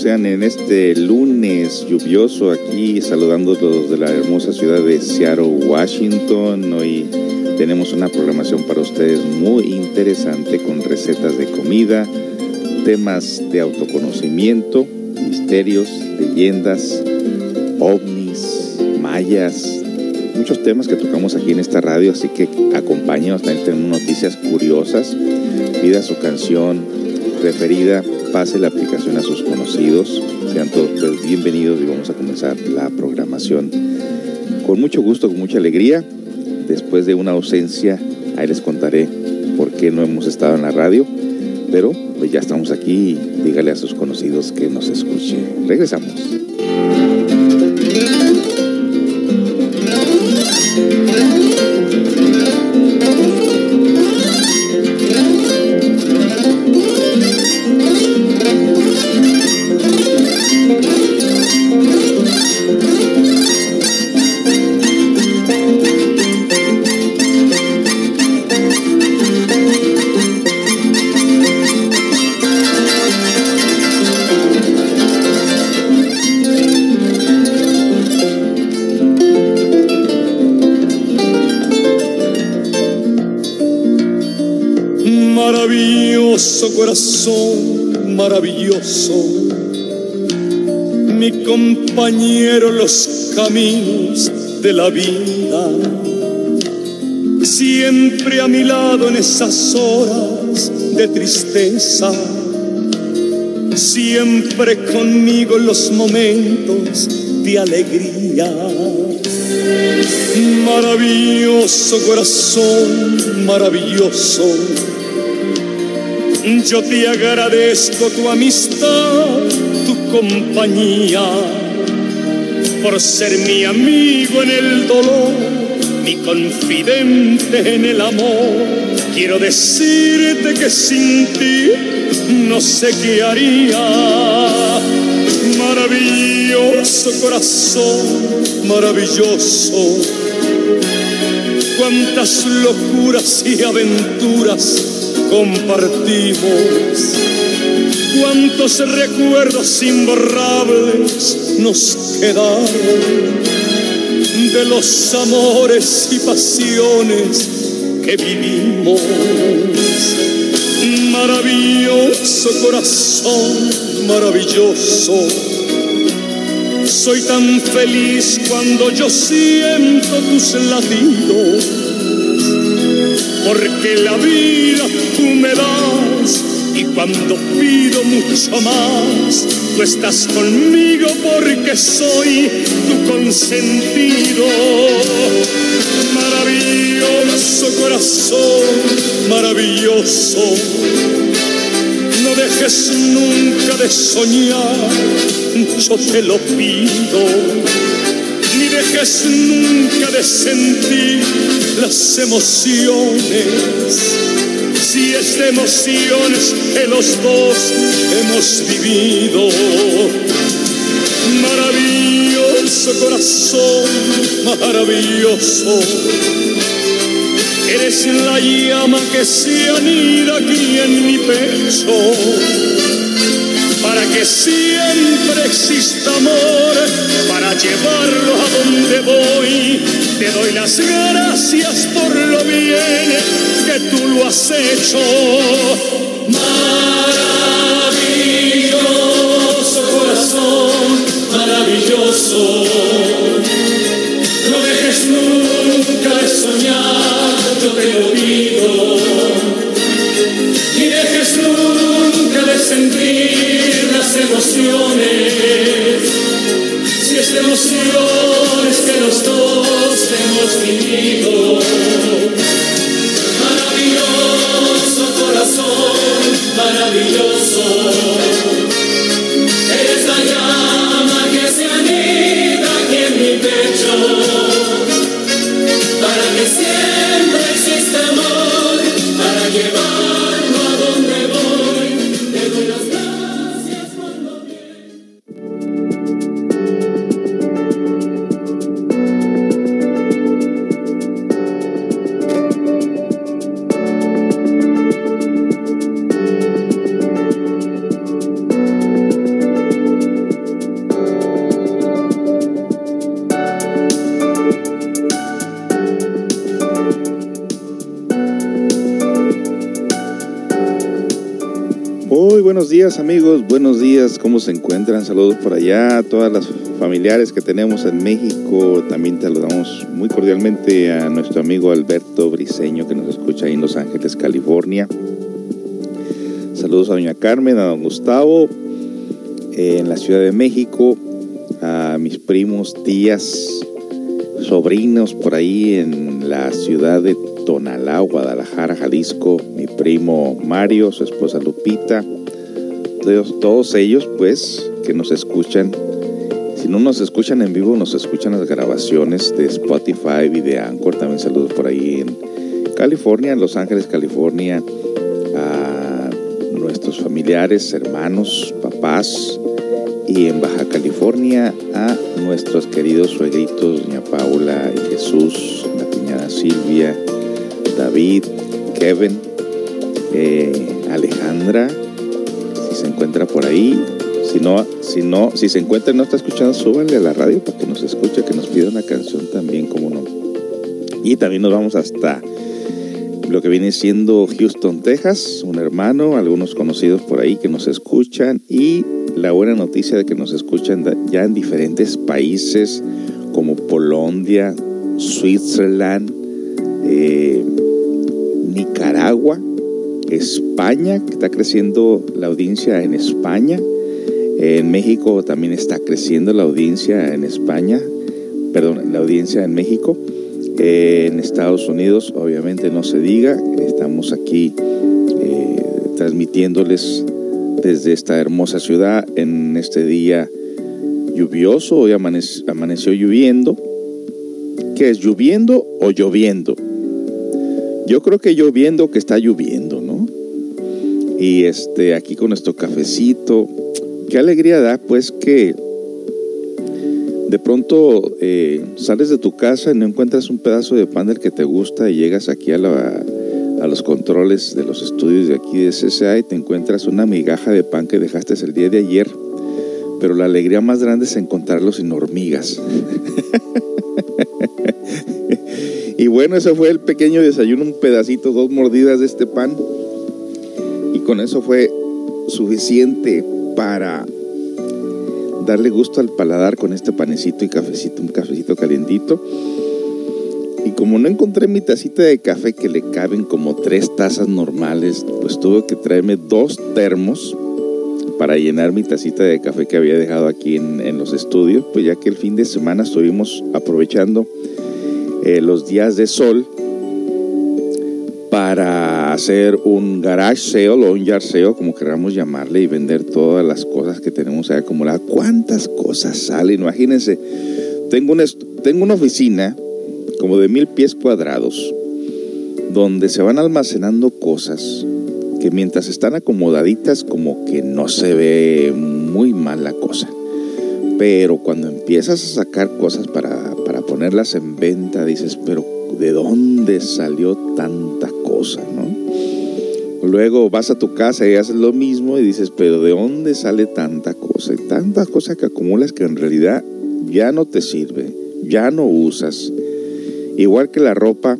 Sean en este lunes lluvioso aquí saludándolos de la hermosa ciudad de Seattle, Washington. Hoy tenemos una programación para ustedes muy interesante con recetas de comida, temas de autoconocimiento, misterios, leyendas, ovnis, mayas, muchos temas que tocamos aquí en esta radio, así que acompáñenos, también tenemos noticias curiosas, pida su canción preferida, pase la aplicación a sus conocidos, sean todos pues, bienvenidos y vamos a comenzar la programación con mucho gusto, con mucha alegría. Después de una ausencia, ahí les contaré por qué no hemos estado en la radio, pero pues ya estamos aquí dígale a sus conocidos que nos escuche. Regresamos. Maravilloso, mi compañero los caminos de la vida, siempre a mi lado en esas horas de tristeza, siempre conmigo en los momentos de alegría. Maravilloso corazón, maravilloso yo te agradezco tu amistad, tu compañía, por ser mi amigo en el dolor, mi confidente en el amor. Quiero decirte que sin ti no sé qué haría. Maravilloso corazón, maravilloso. Cuántas locuras y aventuras compartimos. Cuántos recuerdos imborrables nos quedaron de los amores y pasiones que vivimos. Maravilloso corazón, maravilloso. Soy tan feliz cuando yo siento tus latidos porque la vida y cuando pido mucho más, tú estás conmigo porque soy tu consentido. Maravilloso corazón, maravilloso. No dejes nunca de soñar, yo te lo pido ni dejes nunca de sentir las emociones. Si es de emociones que los dos hemos vivido. Maravilloso corazón, maravilloso. Eres la llama que se anida aquí en mi pecho para que siempre exista amor, para llevarlo a donde voy. Te doy las gracias por lo bien que tú lo has hecho. Maravilloso Si es de emociones que los dos hemos vivido. Maravilloso corazón, maravilloso. ¿Cómo se encuentran? Saludos por allá a todas las familiares que tenemos en México. También saludamos muy cordialmente a nuestro amigo Alberto Briseño que nos escucha ahí en Los Ángeles, California. Saludos a doña Carmen, a don Gustavo, en la Ciudad de México, a mis primos, tías, sobrinos por ahí en la ciudad de Tonalá, Guadalajara, Jalisco, mi primo Mario, su esposa Lupita, todos, ellos pues que nos escuchan. Si no nos escuchan en vivo, nos escuchan las grabaciones de Spotify y de Anchor. También saludos por ahí en California, en Los Ángeles, California, a nuestros familiares, hermanos, papás, y en Baja California a nuestros queridos suegritos, doña Paula y Jesús, la piñada Silvia, David, Kevin, eh, Alejandra, encuentra por ahí. Si si no, si se encuentra y no está escuchando, súbanle a la radio para que nos escuche, que nos pida una canción también, como no. Y también nos vamos hasta lo que viene siendo Houston, Texas, un hermano, algunos conocidos por ahí que nos escuchan y la buena noticia de que nos escuchan ya en diferentes países como Polonia, Switzerland, eh, Nicaragua, España, que está creciendo la audiencia en España. En México también está creciendo la audiencia en España, perdón, la audiencia en México. en Estados Unidos, obviamente no se diga, estamos aquí eh, transmitiéndoles desde esta hermosa ciudad en este día lluvioso. Hoy amaneció lloviendo. ¿Qué es lloviendo o lloviendo? Yo creo que lloviendo que está lloviendo. Y este, aquí con nuestro cafecito. Qué alegría da, pues, que de pronto eh, sales de tu casa y no encuentras un pedazo de pan del que te gusta y llegas aquí a, a los controles de los estudios de aquí de CCA y te encuentras una migaja de pan que dejaste el día de ayer. Pero la alegría más grande es encontrarlo sin hormigas. y bueno, ese fue el pequeño desayuno, un pedacito, dos mordidas de este pan. Con eso fue suficiente para darle gusto al paladar con este panecito y cafecito, un cafecito calientito. Y como no encontré mi tacita de café que le caben como tres tazas normales, pues tuve que traerme dos termos para llenar mi tacita de café que había dejado aquí en, los estudios, pues ya que el fin de semana estuvimos aprovechando eh, los días de sol para hacer un garage sale o un yard sale, como queramos llamarle, y vender todas las cosas que tenemos ahí acumuladas. ¿Cuántas cosas salen? Imagínense, tengo una, tengo una oficina como de mil pies cuadrados, donde se van almacenando cosas que mientras están acomodaditas como que no se ve muy mal la cosa. Pero cuando empiezas a sacar cosas para, para ponerlas en venta, dices, pero ¿de dónde salió tanta cosa? ¿no? Luego vas a tu casa y haces lo mismo y dices, pero ¿de dónde sale tanta cosa? Y tantas cosas que acumulas que en realidad ya no te sirve, ya no usas. Igual que la ropa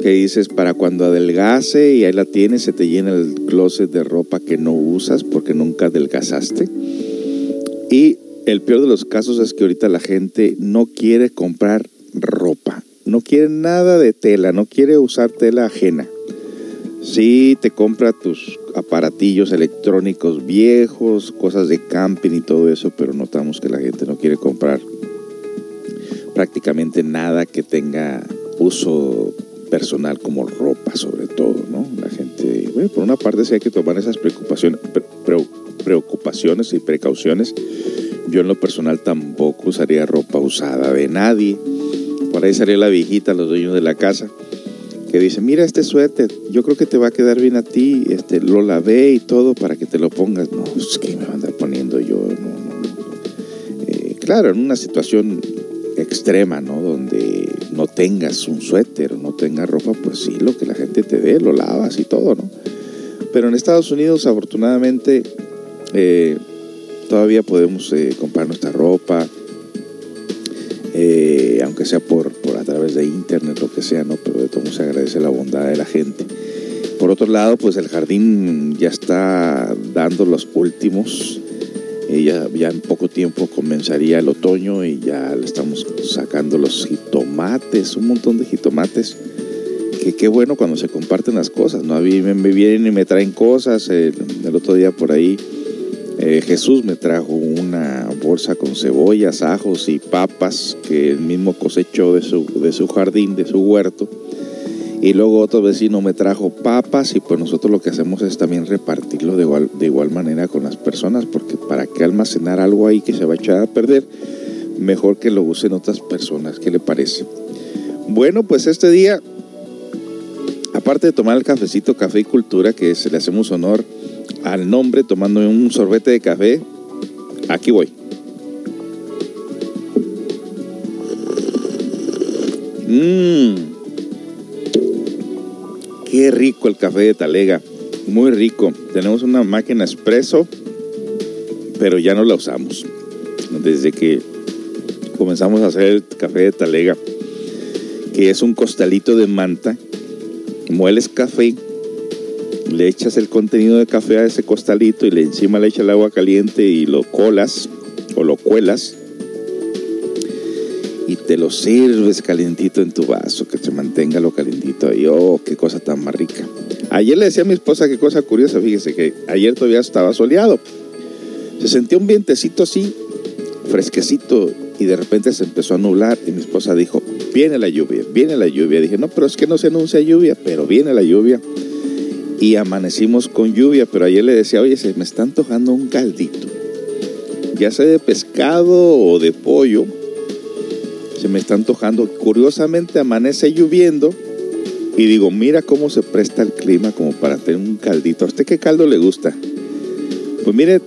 que dices para cuando adelgase y ahí la tienes, se te llena el closet de ropa que no usas porque nunca adelgazaste. Y el peor de los casos es que ahorita la gente no quiere comprar ropa, no quiere nada de tela, no quiere usar tela ajena. Sí, te compra tus aparatillos electrónicos viejos, cosas de camping y todo eso, pero notamos que la gente no quiere comprar prácticamente nada que tenga uso personal como ropa sobre todo, ¿no? La gente, bueno, por una parte sí hay que tomar esas preocupaciones, preocupaciones y precauciones. Yo en lo personal tampoco usaría ropa usada de nadie. Por ahí salió la viejita, los dueños de la casa, que dice, mira este suéter, yo creo que te va a quedar bien a ti, este, lo lavé y todo para que te lo pongas. No, es que me va a andar poniendo yo, no, no. Eh, claro, en una situación extrema, ¿no? Donde no tengas un suéter o no tengas ropa, pues sí, lo que la gente te dé, lo lavas y todo, ¿no? Pero en Estados Unidos, afortunadamente, eh, todavía podemos eh, comprar nuestra ropa, eh, aunque sea por, por a través de internet, lo que sea, ¿no? Pero de todo se agradece la bondad de la gente. por otro lado, pues el jardín ya está dando los últimos. Eh, ya, ya, en poco tiempo comenzaría el otoño y ya le estamos sacando los jitomates, un montón de jitomates. Que qué bueno cuando se comparten las cosas, ¿no? A mí me, vienen y me traen cosas. el otro día por ahí eh, Jesús me trajo una bolsa con cebollas, ajos y papas que él mismo cosechó de su, de su jardín, de su huerto. Y luego otro vecino me trajo papas y pues nosotros lo que hacemos es también repartirlo de igual, de igual manera con las personas, porque para qué almacenar algo ahí que se va a echar a perder, mejor que lo usen otras personas. ¿Qué le parece? Bueno, pues este día, aparte de tomar el cafecito Café y Cultura, que se le hacemos honor al nombre tomando un sorbete de café. Aquí voy. Mmm. Qué rico el café de Talega. Muy rico. Tenemos una máquina expreso, pero ya no la usamos. Desde que comenzamos a hacer el café de Talega, que es un costalito de manta, mueles café le echas el contenido de café a ese costalito y le encima le echas el agua caliente y lo colas o lo cuelas y te lo sirves calientito en tu vaso, que se mantenga lo calientito ahí. Oh, qué cosa tan más rica. Ayer le decía a mi esposa qué cosa curiosa, fíjese que ayer todavía estaba soleado. Se sentía un vientecito así, fresquecito, y de repente se empezó a nublar y mi esposa dijo, viene la lluvia, viene la lluvia. Dije, no, pero es que no se anuncia lluvia, pero viene la lluvia y amanecimos con lluvia, pero ayer le decía, oye, se me está antojando un caldito, ya sea de pescado o de pollo, se me está antojando. Curiosamente amanece lloviendo y digo, mira cómo se presta el clima como para tener un caldito. ¿A usted qué caldo le gusta? Pues mire,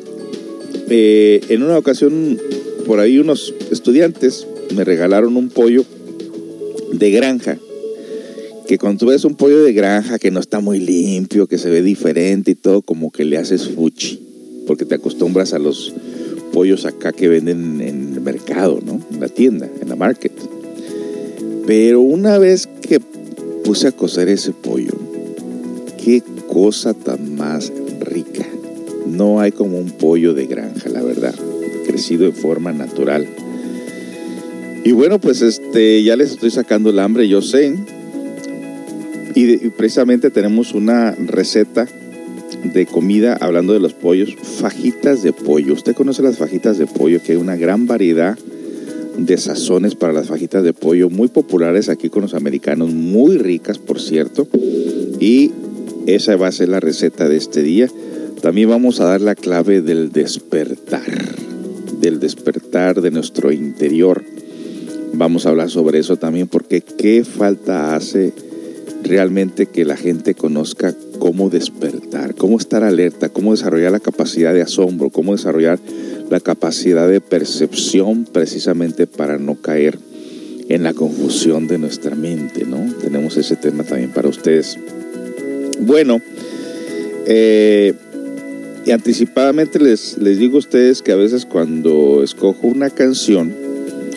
eh, en una ocasión por ahí unos estudiantes me regalaron un pollo de granja que cuando tú ves un pollo de granja que no está muy limpio, que se ve diferente y todo, como que le haces fuchi, porque te acostumbras a los pollos acá que venden en el mercado, ¿no? En la tienda, en la market. Pero una vez que puse a cocer ese pollo, qué cosa tan más rica. No hay como un pollo de granja, la verdad, crecido en forma natural. Y bueno, pues este, ya les estoy sacando el hambre, yo sé, y, precisamente tenemos una receta de comida hablando de los pollos, fajitas de pollo. Usted conoce las fajitas de pollo, que hay una gran variedad de sazones para las fajitas de pollo, muy populares aquí con los americanos, muy ricas por cierto. Y esa va a ser la receta de este día. También vamos a dar la clave del despertar, del despertar de nuestro interior. Vamos a hablar sobre eso también porque qué falta hace realmente que la gente conozca cómo despertar, cómo estar alerta, cómo desarrollar la capacidad de asombro, cómo desarrollar la capacidad de percepción precisamente para no caer en la confusión de nuestra mente, ¿no? Tenemos ese tema también para ustedes. Bueno, eh, y anticipadamente les, les digo a ustedes que a veces cuando escojo una canción,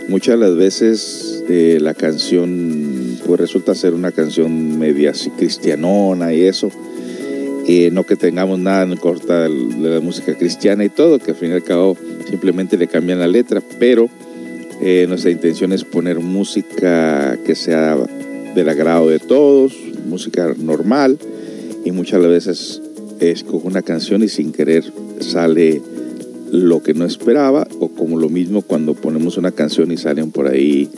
muchas de las veces eh, la canción pues resulta ser una canción media así cristianona y eso. y no que tengamos nada en corta de la música cristiana y todo, que al fin y al cabo simplemente le cambian la letra, pero eh, nuestra intención es poner música que sea del agrado de todos, música normal, y muchas veces escojo una canción y sin querer sale lo que no esperaba, o como lo mismo cuando ponemos una canción y salen por ahí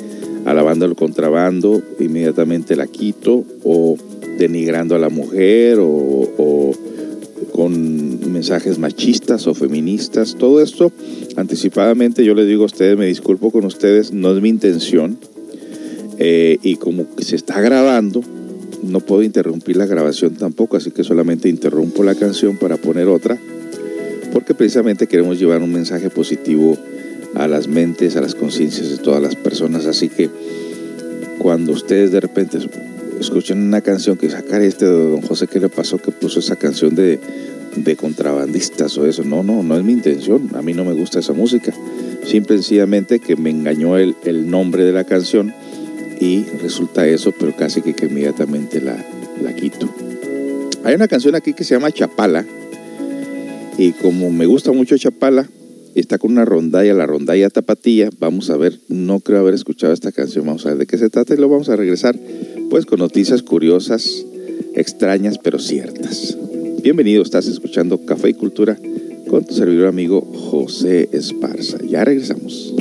alabando el contrabando, inmediatamente la quito, o denigrando a la mujer, o, con mensajes machistas o feministas. Todo esto, anticipadamente, yo les digo a ustedes, me disculpo con ustedes, no es mi intención. Eh, y como se está grabando, no puedo interrumpir la grabación tampoco, así que solamente interrumpo la canción para poner otra, porque precisamente queremos llevar un mensaje positivo a las mentes, a las conciencias de todas las personas. Así que cuando ustedes de repente escuchen una canción que sacar este de Don José, ¿qué le pasó que puso esa canción de, de contrabandistas o eso? No, no, no es mi intención. A mí no me gusta esa música. Simple sencillamente que me engañó el, el nombre de la canción y resulta eso, pero casi que, que inmediatamente la, la quito. Hay una canción aquí que se llama Chapala. Y como me gusta mucho Chapala, está con una rondalla, la rondalla tapatía. Vamos a ver, no creo haber escuchado esta canción, vamos a ver de qué se trata y luego vamos a regresar pues con noticias curiosas, extrañas pero ciertas. Bienvenido, estás escuchando Café y Cultura con tu servidor amigo José Esparza. Ya regresamos.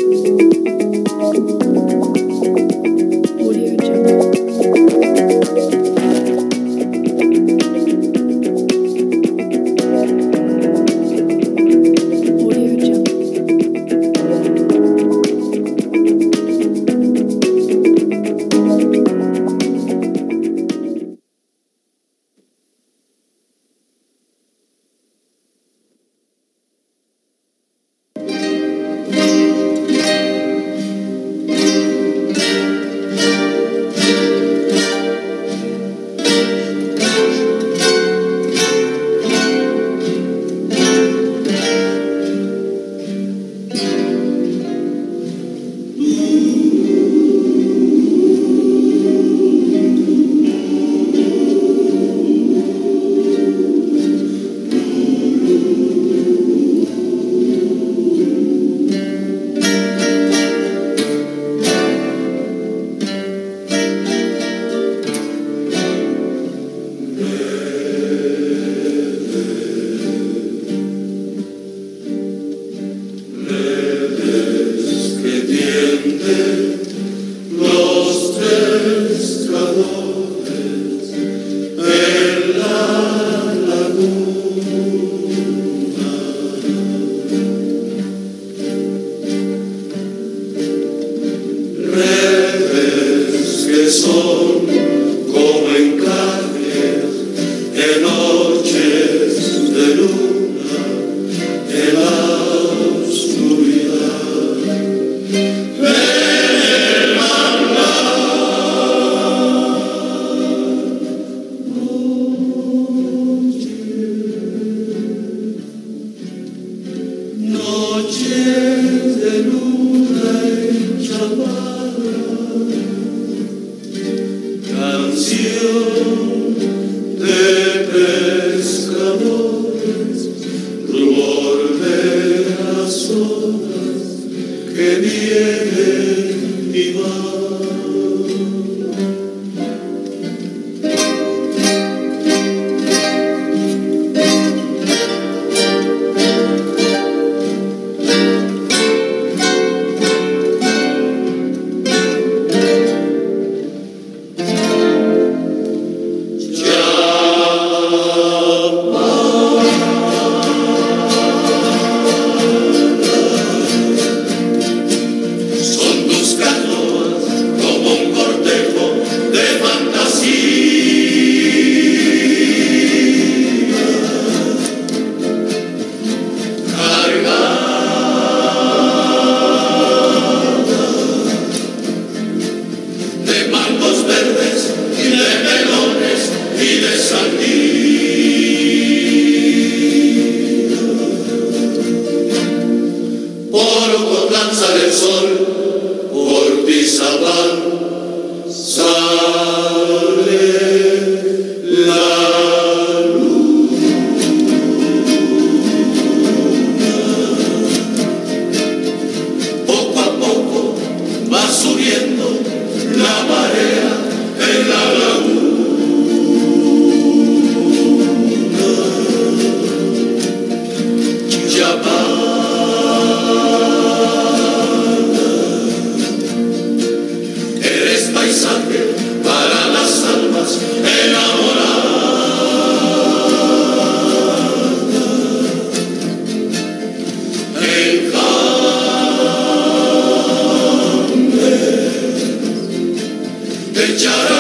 Charo.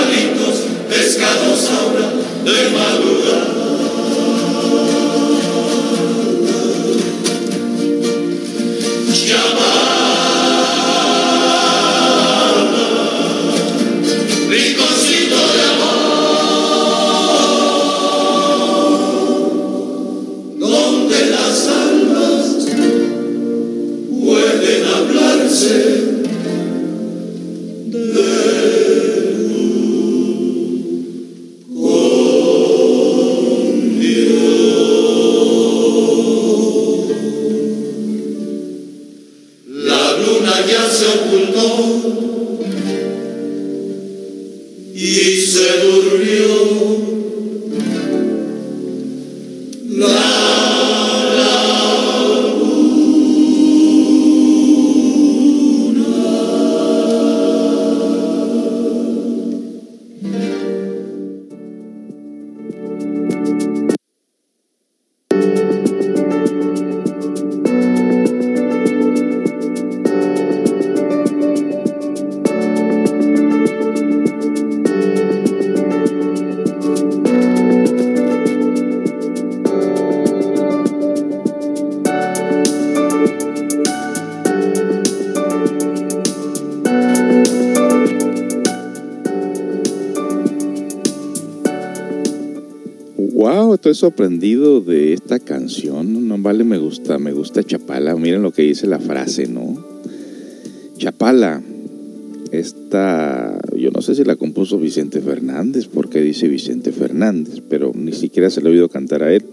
Sorprendido de esta canción. No vale, me gusta, me gusta Chapala. Miren lo que dice la frase, ¿no? Chapala. Esta, yo no sé si la compuso Vicente Fernández, porque dice Vicente Fernández, pero ni siquiera se le ha oído cantar a él.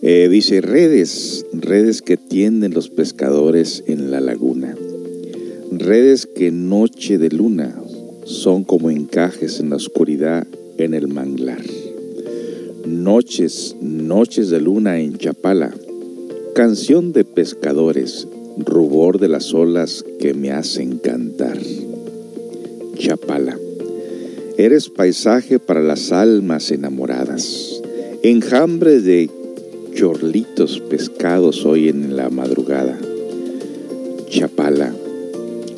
Eh, dice redes, redes que tienden los pescadores en la laguna. Redes que noche de luna son como encajes en la oscuridad en el manglar. Noches, noches de luna en Chapala, canción de pescadores, rubor de las olas que me hacen cantar. Chapala, eres paisaje para las almas enamoradas, enjambre de chorlitos pescados hoy en la madrugada. Chapala,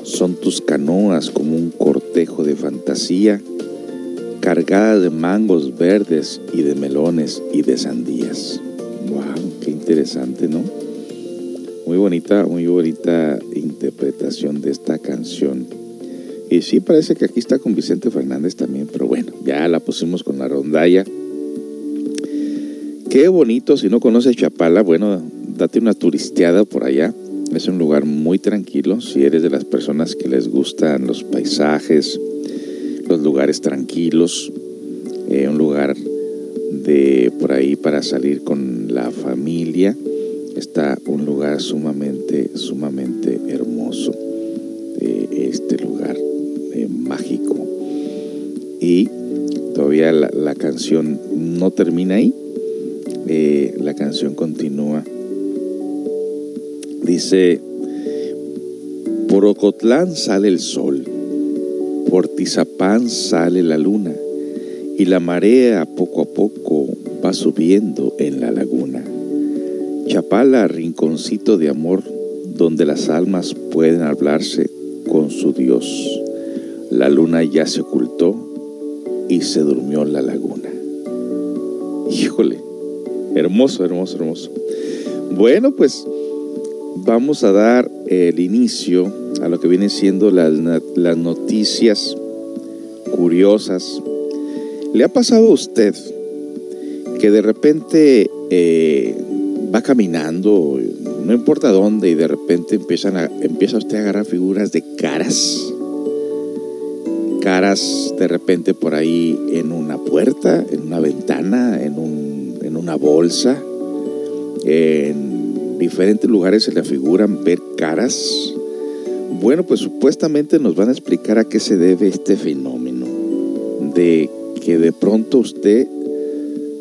son tus canoas como un cortejo de fantasía cargada de mangos verdes y de melones y de sandías. ¡Wow! ¡Qué interesante, ¿no? Muy bonita, muy bonita interpretación de esta canción. Y sí, parece que aquí está con Vicente Fernández también, pero bueno, ya la pusimos con la rondalla. Qué bonito, si no conoces Chapala, bueno, date una turisteada por allá. Es un lugar muy tranquilo, si eres de las personas que les gustan los paisajes, lugares tranquilos, eh, un lugar de por ahí para salir con la familia. Está un lugar sumamente, sumamente hermoso, este lugar eh, mágico. Y todavía la, canción no termina ahí, eh, la canción continúa. Dice, por Ocotlán sale el sol por Tizapán sale la luna y la marea poco a poco va subiendo en la laguna. Chapala, rinconcito de amor donde las almas pueden hablarse con su Dios. La luna ya se ocultó y se durmió en la laguna. Híjole, hermoso, hermoso, hermoso. Bueno, pues vamos a dar el inicio a lo que vienen siendo las, las noticias ¿Le ha pasado a usted que de repente eh, va caminando, no importa dónde, y de repente empiezan a, empieza usted a agarrar figuras de caras? Caras de repente por ahí en una puerta, en una ventana, en, un, en una bolsa. En diferentes lugares se le figuran ver caras bueno, pues supuestamente nos van a explicar a qué se debe este fenómeno de que de pronto usted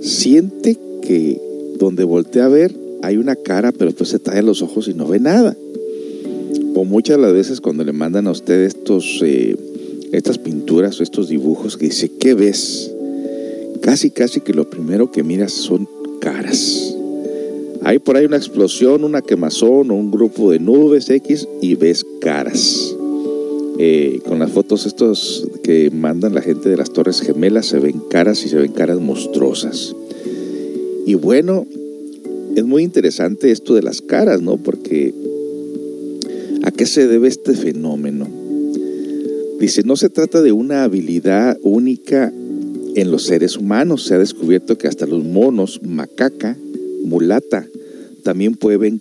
siente que donde voltea a ver hay una cara, pero después se trae los ojos y no ve nada. O muchas de las veces cuando le mandan a usted estos, eh, estas pinturas o estos dibujos que dice, ¿qué ves? Casi, casi que lo primero que miras son caras. Hay por ahí una explosión, una quemazón o un grupo de nubes X y ves caras. Eh, con las fotos estos que mandan la gente de las Torres Gemelas se ven caras y se ven caras monstruosas. Y bueno, es muy interesante esto de las caras, ¿no? Porque ¿a qué se debe este fenómeno? Dice, no se trata de una habilidad única en los seres humanos. Se ha descubierto que hasta los monos, macaca, mulata, también puede ver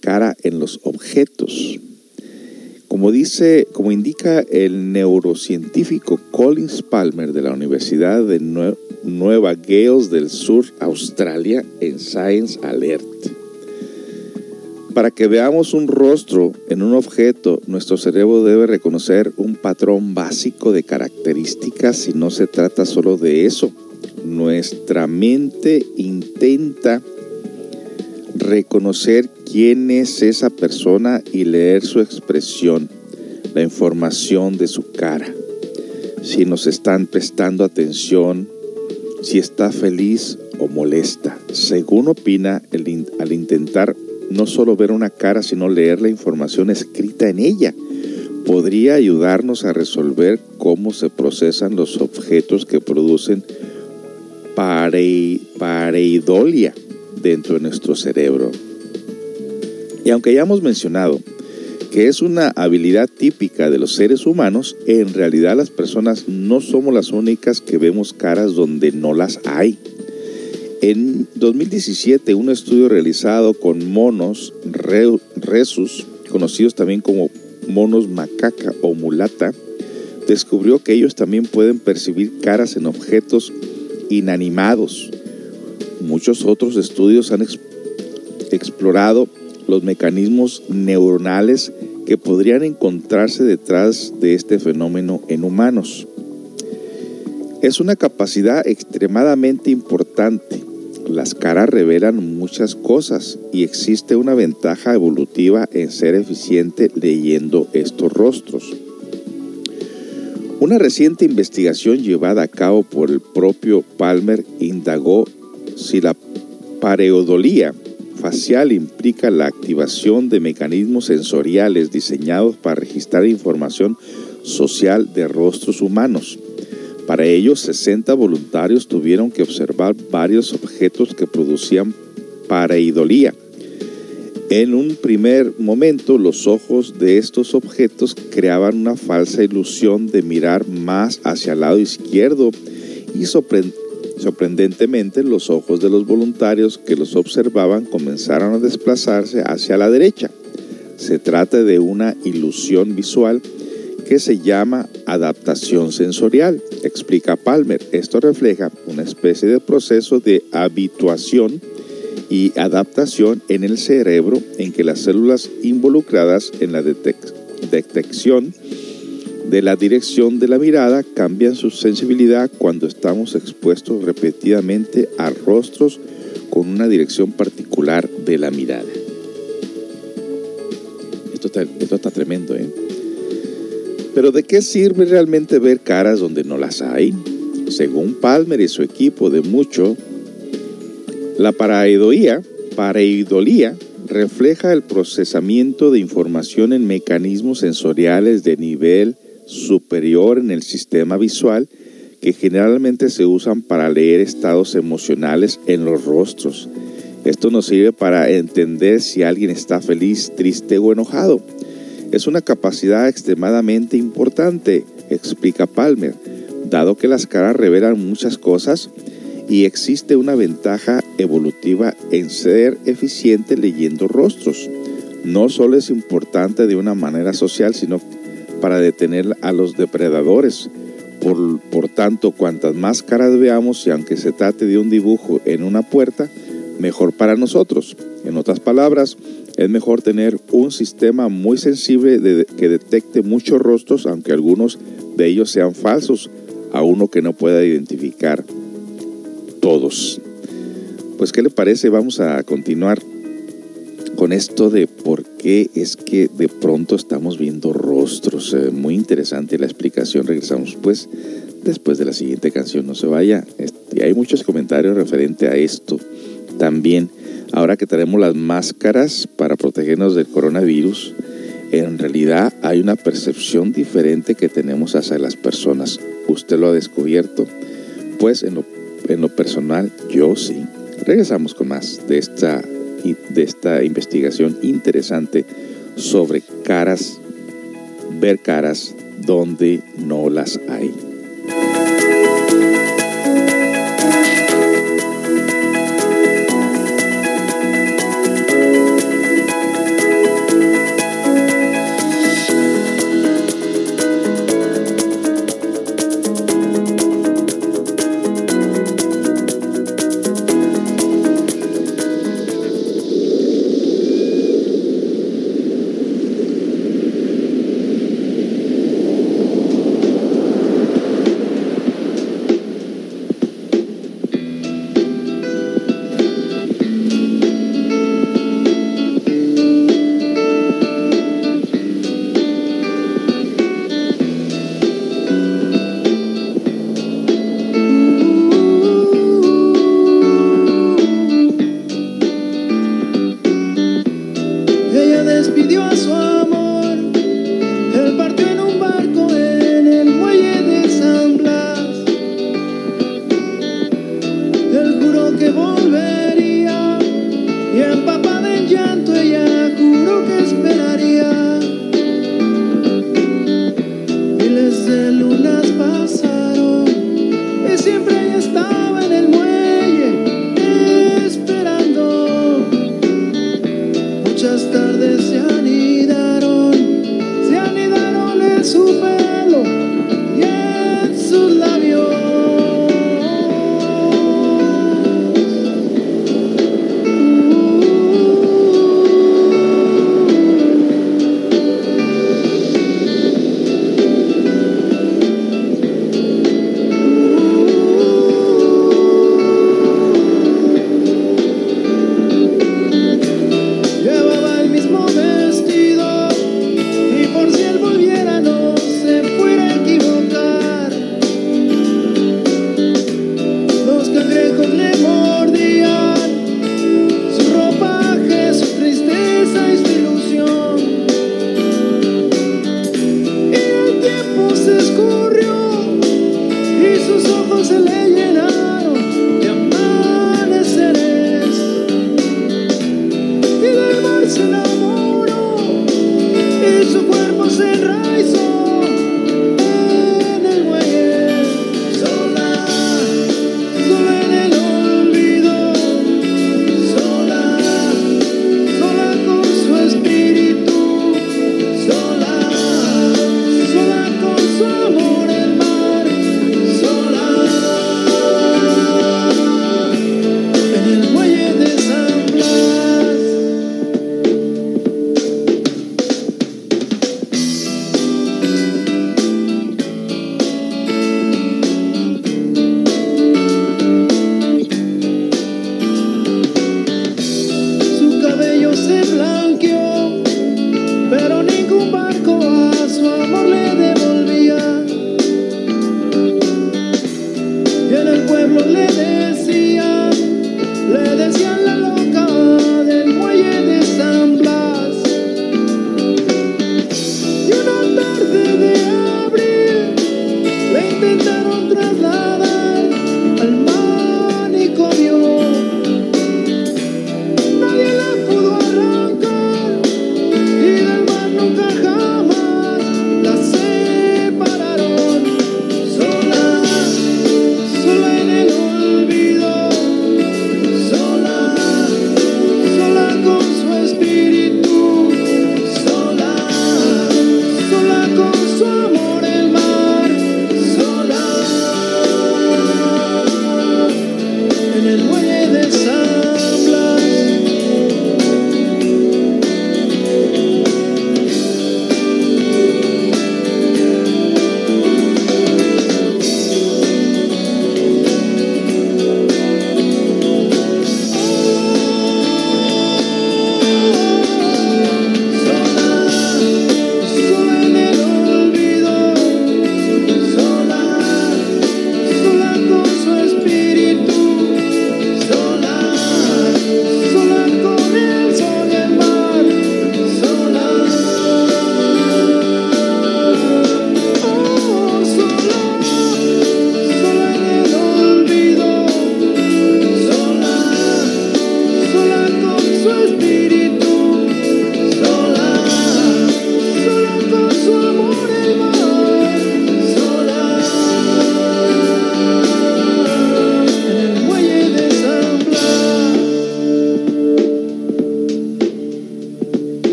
cara en los objetos. Como dice, como indica el neurocientífico Collins Palmer de la Universidad de Nueva Gales del Sur, Australia, en Science Alert. Para que veamos un rostro en un objeto, nuestro cerebro debe reconocer un patrón básico de características y no se trata solo de eso. Nuestra mente intenta reconocer quién es esa persona y leer su expresión, la información de su cara. Si nos están prestando atención si está feliz o molesta. Según opina, al intentar no solo ver una cara, sino leer la información escrita en ella, podría ayudarnos a resolver cómo se procesan los objetos que producen pareidolia dentro de nuestro cerebro. Y aunque hayamos mencionado que es una habilidad típica de los seres humanos, en realidad las personas no somos las únicas que vemos caras donde no las hay. En 2017, un estudio realizado con monos resus, conocidos también como monos macaca o mulata, descubrió que ellos también pueden percibir caras en objetos inanimados. Muchos otros estudios han explorado los mecanismos neuronales que podrían encontrarse detrás de este fenómeno en humanos. Es una capacidad extremadamente importante. Las caras revelan muchas cosas y existe una ventaja evolutiva en ser eficiente leyendo estos rostros. Una reciente investigación llevada a cabo por el propio Palmer indagó si la pareodolía facial implica la activación de mecanismos sensoriales diseñados para registrar información social de rostros humanos. Para ello, 60 voluntarios tuvieron que observar varios objetos que producían pareidolía. En un primer momento, los ojos de estos objetos creaban una falsa ilusión de mirar más hacia el lado izquierdo y Sorprendentemente, los ojos de los voluntarios que los observaban comenzaron a desplazarse hacia la derecha. Se trata de una ilusión visual que se llama adaptación sensorial, explica Palmer. Esto refleja una especie de proceso de habituación y adaptación en el cerebro en que las células involucradas en la detección de la dirección de la mirada cambian su sensibilidad cuando estamos expuestos repetidamente a rostros con una dirección particular de la mirada. Esto está, esto está tremendo, ¿eh? Pero ¿de qué sirve realmente ver caras donde no las hay? Según Palmer y su equipo de mucho, la pareidoía, pareidolía refleja el procesamiento de información en mecanismos sensoriales de nivel superior en el sistema visual que generalmente se usan para leer estados emocionales en los rostros. Esto nos sirve para entender si alguien está feliz, triste o enojado. Es una capacidad extremadamente importante, explica Palmer, dado que las caras revelan muchas cosas y existe una ventaja evolutiva en ser eficiente leyendo rostros. No solo es importante de una manera social, sino para detener a los depredadores. Por, tanto, cuantas más caras veamos, y aunque se trate de un dibujo en una puerta, mejor para nosotros. En otras palabras, es mejor tener un sistema muy sensible que detecte muchos rostros, aunque algunos de ellos sean falsos, a uno que no pueda identificar todos. Pues, ¿qué le parece? Vamos a continuar con esto de por qué es que de pronto estamos viendo rostros. Eh, muy interesante la explicación. Regresamos pues después de la siguiente canción. No se vaya. Este, hay muchos comentarios referente a esto también. Ahora que tenemos las máscaras para protegernos del coronavirus, en realidad hay una percepción diferente que tenemos hacia las personas. ¿Usted lo ha descubierto? Pues en lo, en lo personal, yo sí. Regresamos con más de esta de esta investigación interesante sobre caras, ver caras donde no las hay.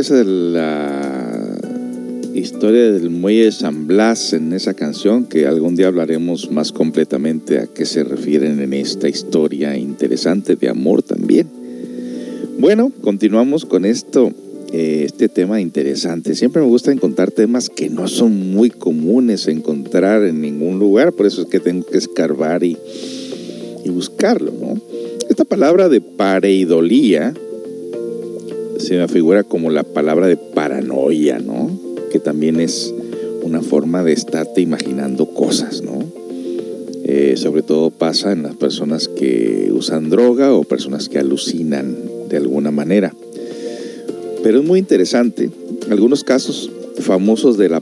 Esa de la historia del muelle de San Blas en esa canción, que algún día hablaremos más completamente a qué se refieren en esta historia interesante de amor también. Bueno, continuamos con esto, eh, este tema interesante. Siempre me gusta encontrar temas que no son muy comunes encontrar en ningún lugar, por eso es que tengo que escarbar y, y buscarlo, ¿no? Esta palabra de pareidolía se me figura como la palabra de paranoia, ¿no? Que también es una forma de estarte imaginando cosas, ¿no? Eh, sobre todo pasa en las personas que usan droga o personas que alucinan de alguna manera. Pero es muy interesante, algunos casos famosos de la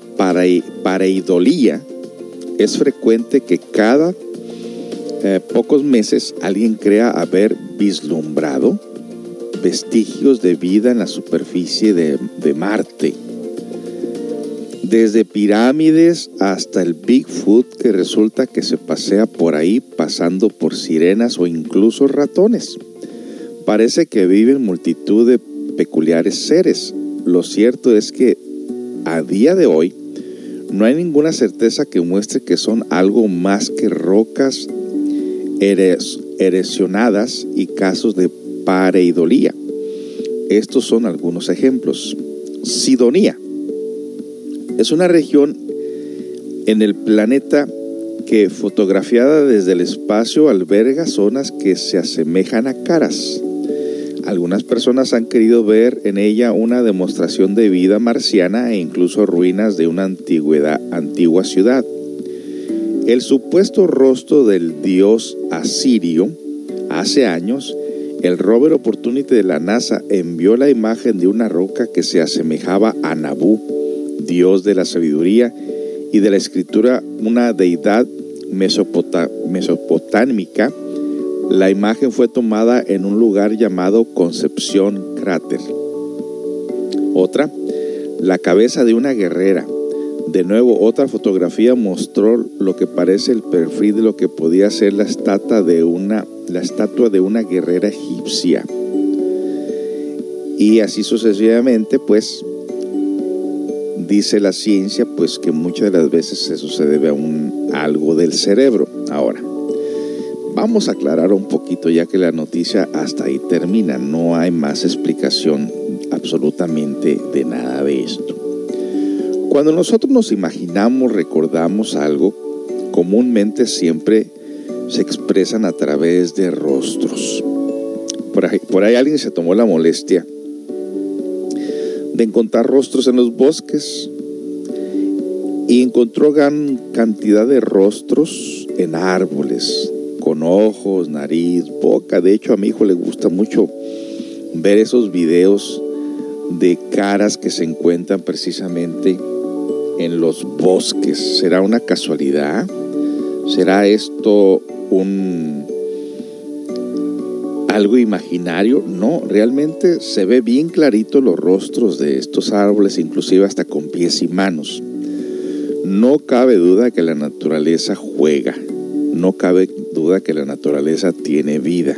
pareidolía es frecuente que cada eh, pocos meses alguien crea haber vislumbrado vestigios de vida en la superficie de, Marte. Desde pirámides hasta el Bigfoot que resulta que se pasea por ahí pasando por sirenas o incluso ratones. Parece que viven multitud de peculiares seres. Lo cierto es que a día de hoy no hay ninguna certeza que muestre que son algo más que rocas erosionadas y casos de pareidolía. Estos son algunos ejemplos. Sidonía es una región en el planeta que fotografiada desde el espacio alberga zonas que se asemejan a caras. algunas personas han querido ver en ella una demostración de vida marciana e incluso ruinas de una antigüedad, antigua ciudad. El supuesto rostro del dios asirio, hace años, el rover Opportunity de la NASA envió la imagen de una roca que se asemejaba a Nabú, dios de la sabiduría y de la escritura, una deidad mesopotámica. La imagen fue tomada en un lugar llamado Concepción Cráter. Otra, la cabeza de una guerrera. De nuevo, otra fotografía mostró lo que parece el perfil de lo que podía ser la estatua de una la estatua de una guerrera egipcia. Y así sucesivamente, pues, dice la ciencia, pues que muchas de las veces eso se debe a un algo del cerebro. Ahora, vamos a aclarar un poquito ya que la noticia hasta ahí termina. No hay más explicación absolutamente de nada de esto. Cuando nosotros nos imaginamos, recordamos algo, comúnmente siempre se expresan a través de rostros. Por ahí, por ahí alguien se tomó la molestia de encontrar rostros en los bosques y encontró gran cantidad de rostros en árboles, con ojos, nariz, boca. De hecho, a mi hijo le gusta mucho ver esos videos de caras que se encuentran precisamente en los bosques. ¿Será una casualidad? ¿Será esto un algo imaginario, no, realmente se ve bien clarito los rostros de estos árboles, inclusive hasta con pies y manos. No cabe duda que la naturaleza juega, no cabe duda que la naturaleza tiene vida.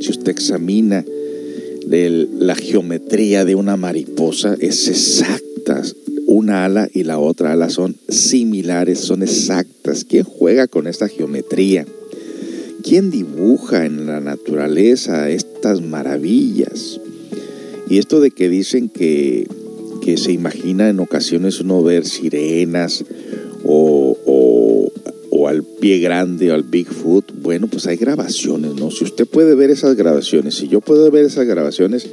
Si usted examina la geometría de una mariposa, es exacta. Una ala y la otra ala son similares, son exactas. ¿Quién juega con esta geometría? ¿Quién dibuja en la naturaleza estas maravillas? Y esto de que dicen que, se imagina en ocasiones uno ver sirenas o, o, al pie grande o al Bigfoot, bueno, pues hay grabaciones, ¿no? Si usted puede ver esas grabaciones, si yo puedo ver esas grabaciones,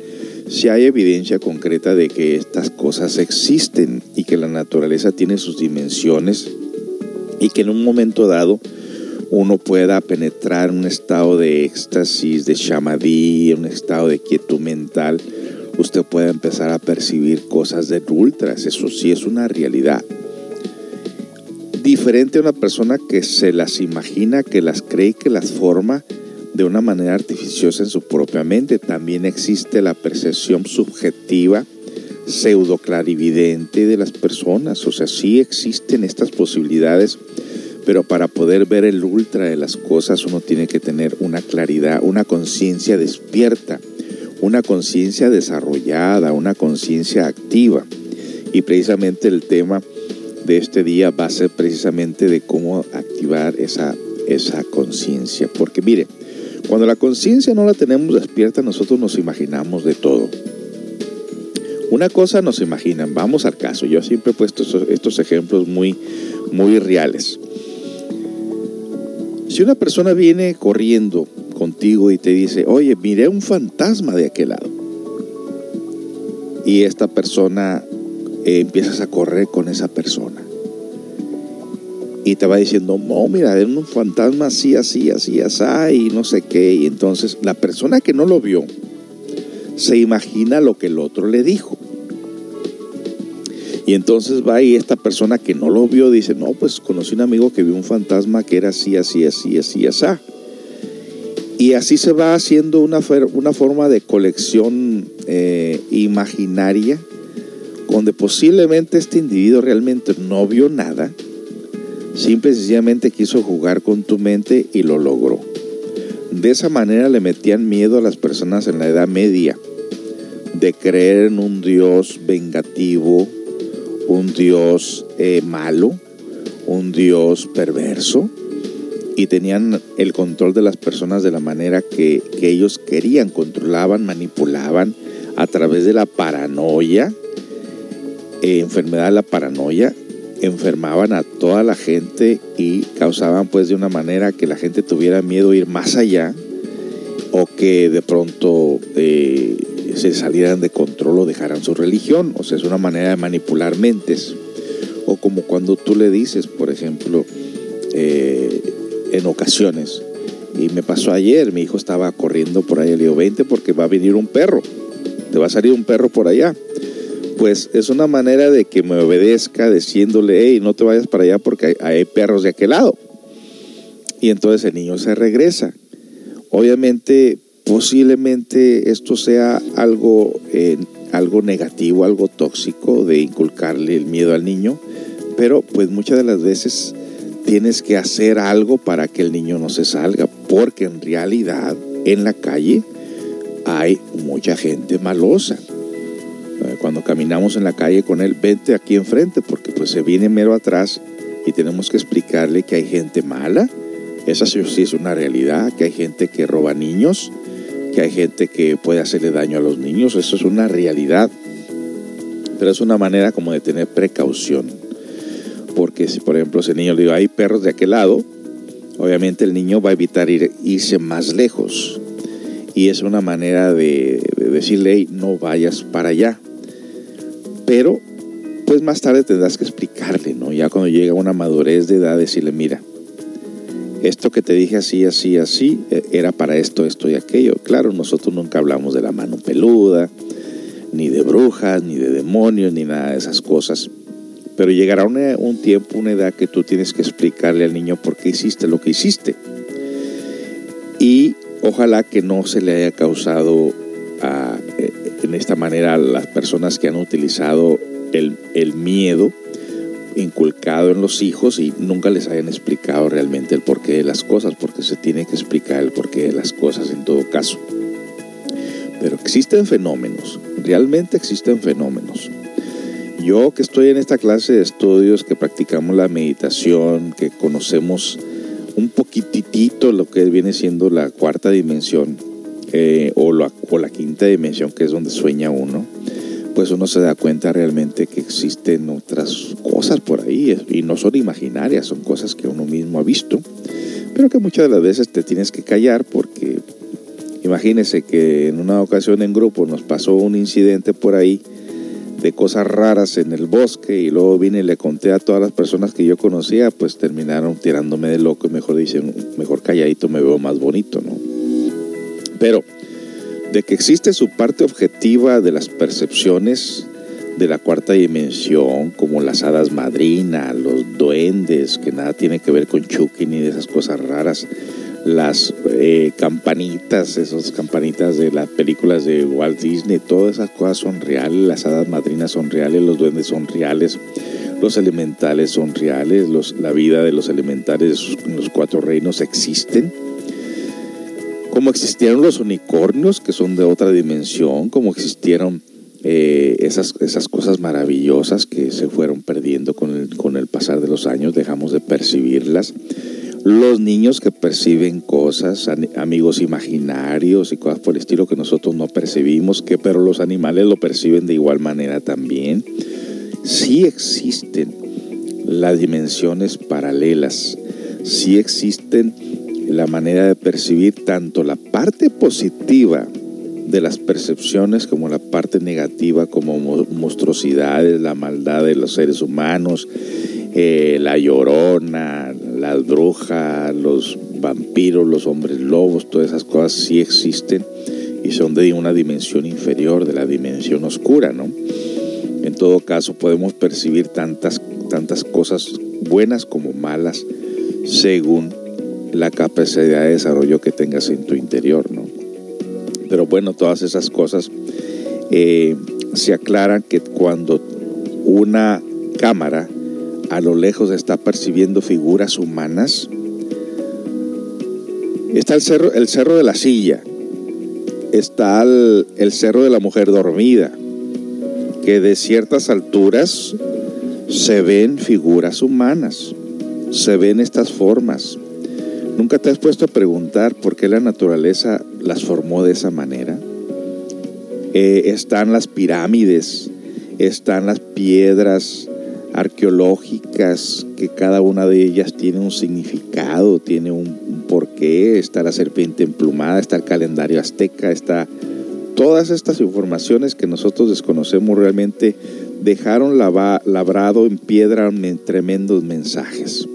si hay evidencia concreta de que estas cosas existen y que la naturaleza tiene sus dimensiones y que en un momento dado uno pueda penetrar en un estado de éxtasis, de shamadí, un estado de quietud mental, usted puede empezar a percibir cosas de ultras. Eso sí es una realidad. Diferente a una persona que se las imagina, que las cree, que las forma de una manera artificiosa en su propia mente. También existe la percepción subjetiva, pseudo clarividente de las personas. O sea, sí existen estas posibilidades pero para poder ver el ultra de las cosas uno tiene que tener una claridad, una conciencia despierta, una conciencia desarrollada, una conciencia activa. Y precisamente el tema de este día va a ser precisamente de cómo activar esa, esa conciencia. Porque mire, cuando la conciencia no la tenemos despierta, nosotros nos imaginamos de todo. Una cosa nos imaginan, vamos al caso, yo siempre he puesto estos, ejemplos muy, muy reales. Si una persona viene corriendo contigo y te dice, oye, miré un fantasma de aquel lado, y esta persona eh, empiezas a correr con esa persona, y te va diciendo, no, mira, era un fantasma así, así, así, así, y no sé qué, y entonces la persona que no lo vio se imagina lo que el otro le dijo. Y entonces va y esta persona que no lo vio dice, no, pues conocí un amigo que vio un fantasma que era así, así, así, así, así. Y así se va haciendo una, una forma de colección eh, imaginaria, donde posiblemente este individuo realmente no vio nada, simple y sencillamente quiso jugar con tu mente y lo logró. De esa manera le metían miedo a las personas en la Edad Media de creer en un Dios vengativo, un Dios eh, malo, un Dios perverso, y tenían el control de las personas de la manera que, ellos querían, controlaban, manipulaban a través de la paranoia, eh, enfermedad de la paranoia, enfermaban a toda la gente y causaban pues de una manera que la gente tuviera miedo a ir más allá o que de pronto eh, se salieran de control o dejaran su religión. O sea, es una manera de manipular mentes. O como cuando tú le dices, por ejemplo, eh, en ocasiones, y me pasó ayer, mi hijo estaba corriendo por ahí, le digo, 20 porque va a venir un perro, te va a salir un perro por allá. Pues es una manera de que me obedezca diciéndole, hey, no te vayas para allá porque hay, perros de aquel lado. Y entonces el niño se regresa. Obviamente, posiblemente esto sea algo, eh, algo negativo, algo tóxico de inculcarle el miedo al niño, pero pues muchas de las veces tienes que hacer algo para que el niño no se salga, porque en realidad en la calle hay mucha gente malosa. Eh, cuando caminamos en la calle con él, vente aquí enfrente, porque pues se viene mero atrás y tenemos que explicarle que hay gente mala. Esa sí es una realidad, que hay gente que roba niños, que hay gente que puede hacerle daño a los niños, eso es una realidad. Pero es una manera como de tener precaución porque si por ejemplo ese niño le digo, hay perros de aquel lado, obviamente el niño va a evitar ir, irse más lejos. Y es una manera de, decirle, no vayas para allá. Pero, pues más tarde tendrás que explicarle, ¿no? Ya cuando llega una madurez de edad, decirle, mira, esto que te dije así, así, así, e, era para esto, esto y aquello. Claro, nosotros nunca hablamos de la mano peluda, ni de brujas, ni de demonios, ni nada de esas cosas. Pero llegará un tiempo, una edad que tú tienes que explicarle al niño por qué hiciste lo que hiciste. Y ojalá que no se le haya causado eh, en esta manera a las personas que han utilizado el, el miedo inculcado en los hijos y nunca les hayan explicado realmente el porqué de las cosas, porque se tiene que explicar el porqué de las cosas en todo caso. Pero existen fenómenos, realmente existen fenómenos. Yo que estoy en esta clase de estudios, que practicamos la meditación, que conocemos un poquitito lo que viene siendo la cuarta dimensión eh, o, la, o la quinta dimensión, que es donde sueña uno, pues uno se da cuenta realmente que existen otras cosas por ahí y no son imaginarias, son cosas que uno mismo ha visto, pero que muchas de las veces te tienes que callar porque imagínese que en una ocasión en grupo nos pasó un incidente por ahí de cosas raras en el bosque y luego vine y le conté a todas las personas que yo conocía, pues terminaron tirándome de loco y mejor dicen, mejor calladito me veo más bonito, ¿no? Pero de que existe su parte objetiva de las percepciones de la cuarta dimensión, como las hadas madrinas, los duendes, que nada tiene que ver con Chucky ni de esas cosas raras, las eh, campanitas, esas campanitas de las películas de Walt Disney, todas esas cosas son reales, las hadas madrinas son reales, los duendes son reales, los elementales son reales, los, la vida de los elementales en los cuatro reinos existen. Como existieron los unicornios, que son de otra dimensión, como existieron eh, esas, esas cosas maravillosas que se fueron perdiendo con el, con el pasar de los años, dejamos de percibirlas los niños que perciben cosas, amigos imaginarios y cosas por el estilo que nosotros no percibimos, que pero los animales lo perciben de igual manera también. Sí existen las dimensiones paralelas, sí existen la manera de percibir tanto la parte positiva de las percepciones como la parte negativa, como monstruosidades, la maldad de los seres humanos, eh, la llorona, las brujas, los vampiros, los hombres lobos, todas esas cosas sí existen y son de una dimensión inferior, de la dimensión oscura, ¿no? En todo caso, podemos percibir tantas, tantas cosas buenas como malas según la capacidad de desarrollo que tengas en tu interior, ¿no? Pero bueno, todas esas cosas eh, se aclaran que cuando una cámara a lo lejos está percibiendo figuras humanas. Está el cerro, el cerro de la silla, está el cerro de la mujer dormida, que de ciertas alturas se ven figuras humanas, se ven estas formas. ¿Nunca te has puesto a preguntar por qué la naturaleza las formó de esa manera? Eh, están las pirámides, están las piedras arqueológicas, que cada una de ellas tiene un significado, tiene un, por qué, está la serpiente emplumada, está el calendario azteca, está todas estas informaciones que nosotros desconocemos realmente dejaron labrado en piedra tremendos mensajes.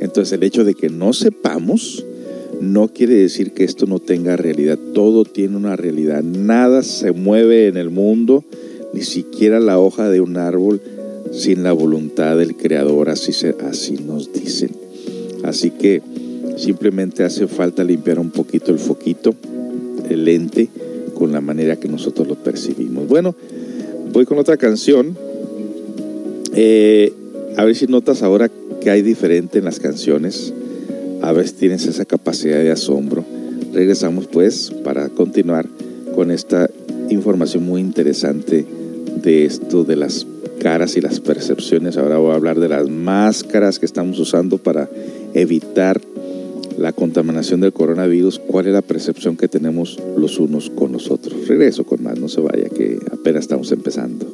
Entonces el hecho de que no sepamos no quiere decir que esto no tenga realidad. Todo tiene una realidad. Nada se mueve en el mundo, ni siquiera la hoja de un árbol, sin la voluntad del Creador. Así, así nos dicen. Así que simplemente hace falta limpiar un poquito el foquito, el lente, con la manera que nosotros lo percibimos. Bueno, voy con otra canción. Eh, a ver si notas ahora hay diferente en las canciones. A si tienes esa capacidad de asombro. Regresamos pues para continuar con esta información muy interesante de esto de las caras y las percepciones. Ahora voy a hablar de las máscaras que estamos usando para evitar la contaminación del coronavirus, cuál es la percepción que tenemos los unos con los otros. Regreso con más, no se vaya, que apenas estamos empezando.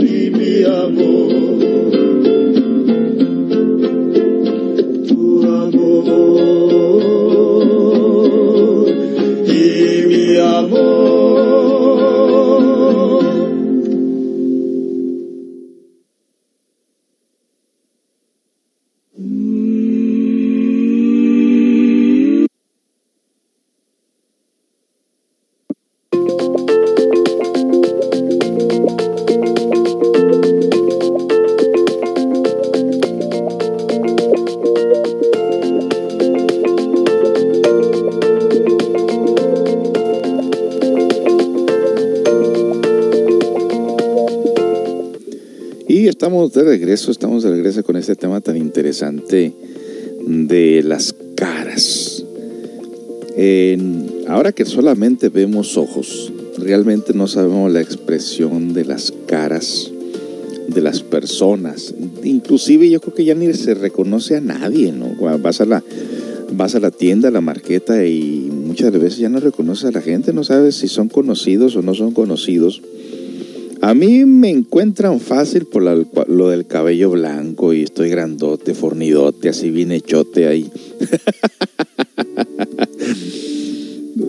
De regreso, estamos de regreso con este tema tan interesante de las caras. ahora que solamente vemos ojos, realmente no sabemos la expresión de las caras de las personas. Inclusive yo creo que ya ni se reconoce a nadie, ¿no? Vas a la, vas a la tienda, a la marqueta y muchas veces ya no reconoces a la gente, no sabes si son conocidos o no son conocidos. A mí me encuentran fácil por lo del cabello blanco y estoy grandote, fornidote, así bien hechote ahí.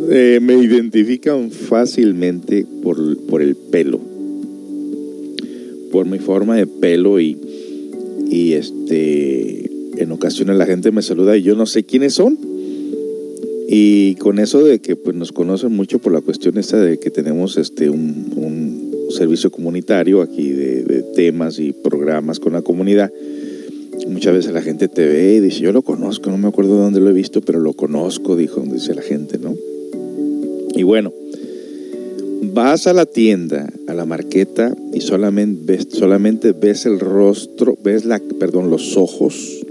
Eh, me identifican fácilmente por, por el pelo por mi forma de pelo y, y este, en ocasiones la gente me saluda y yo no sé quiénes son. Y con eso de que pues, nos conocen mucho por la cuestión esta de que tenemos este, un, servicio comunitario aquí de, temas y programas con la comunidad, muchas veces la gente te ve y dice, yo lo conozco, no me acuerdo de dónde lo he visto, pero lo conozco, dijo, dice la gente, ¿no? Y bueno, vas a la tienda, a la marqueta y solamente ves, solamente ves el rostro, ves la, perdón, los ojos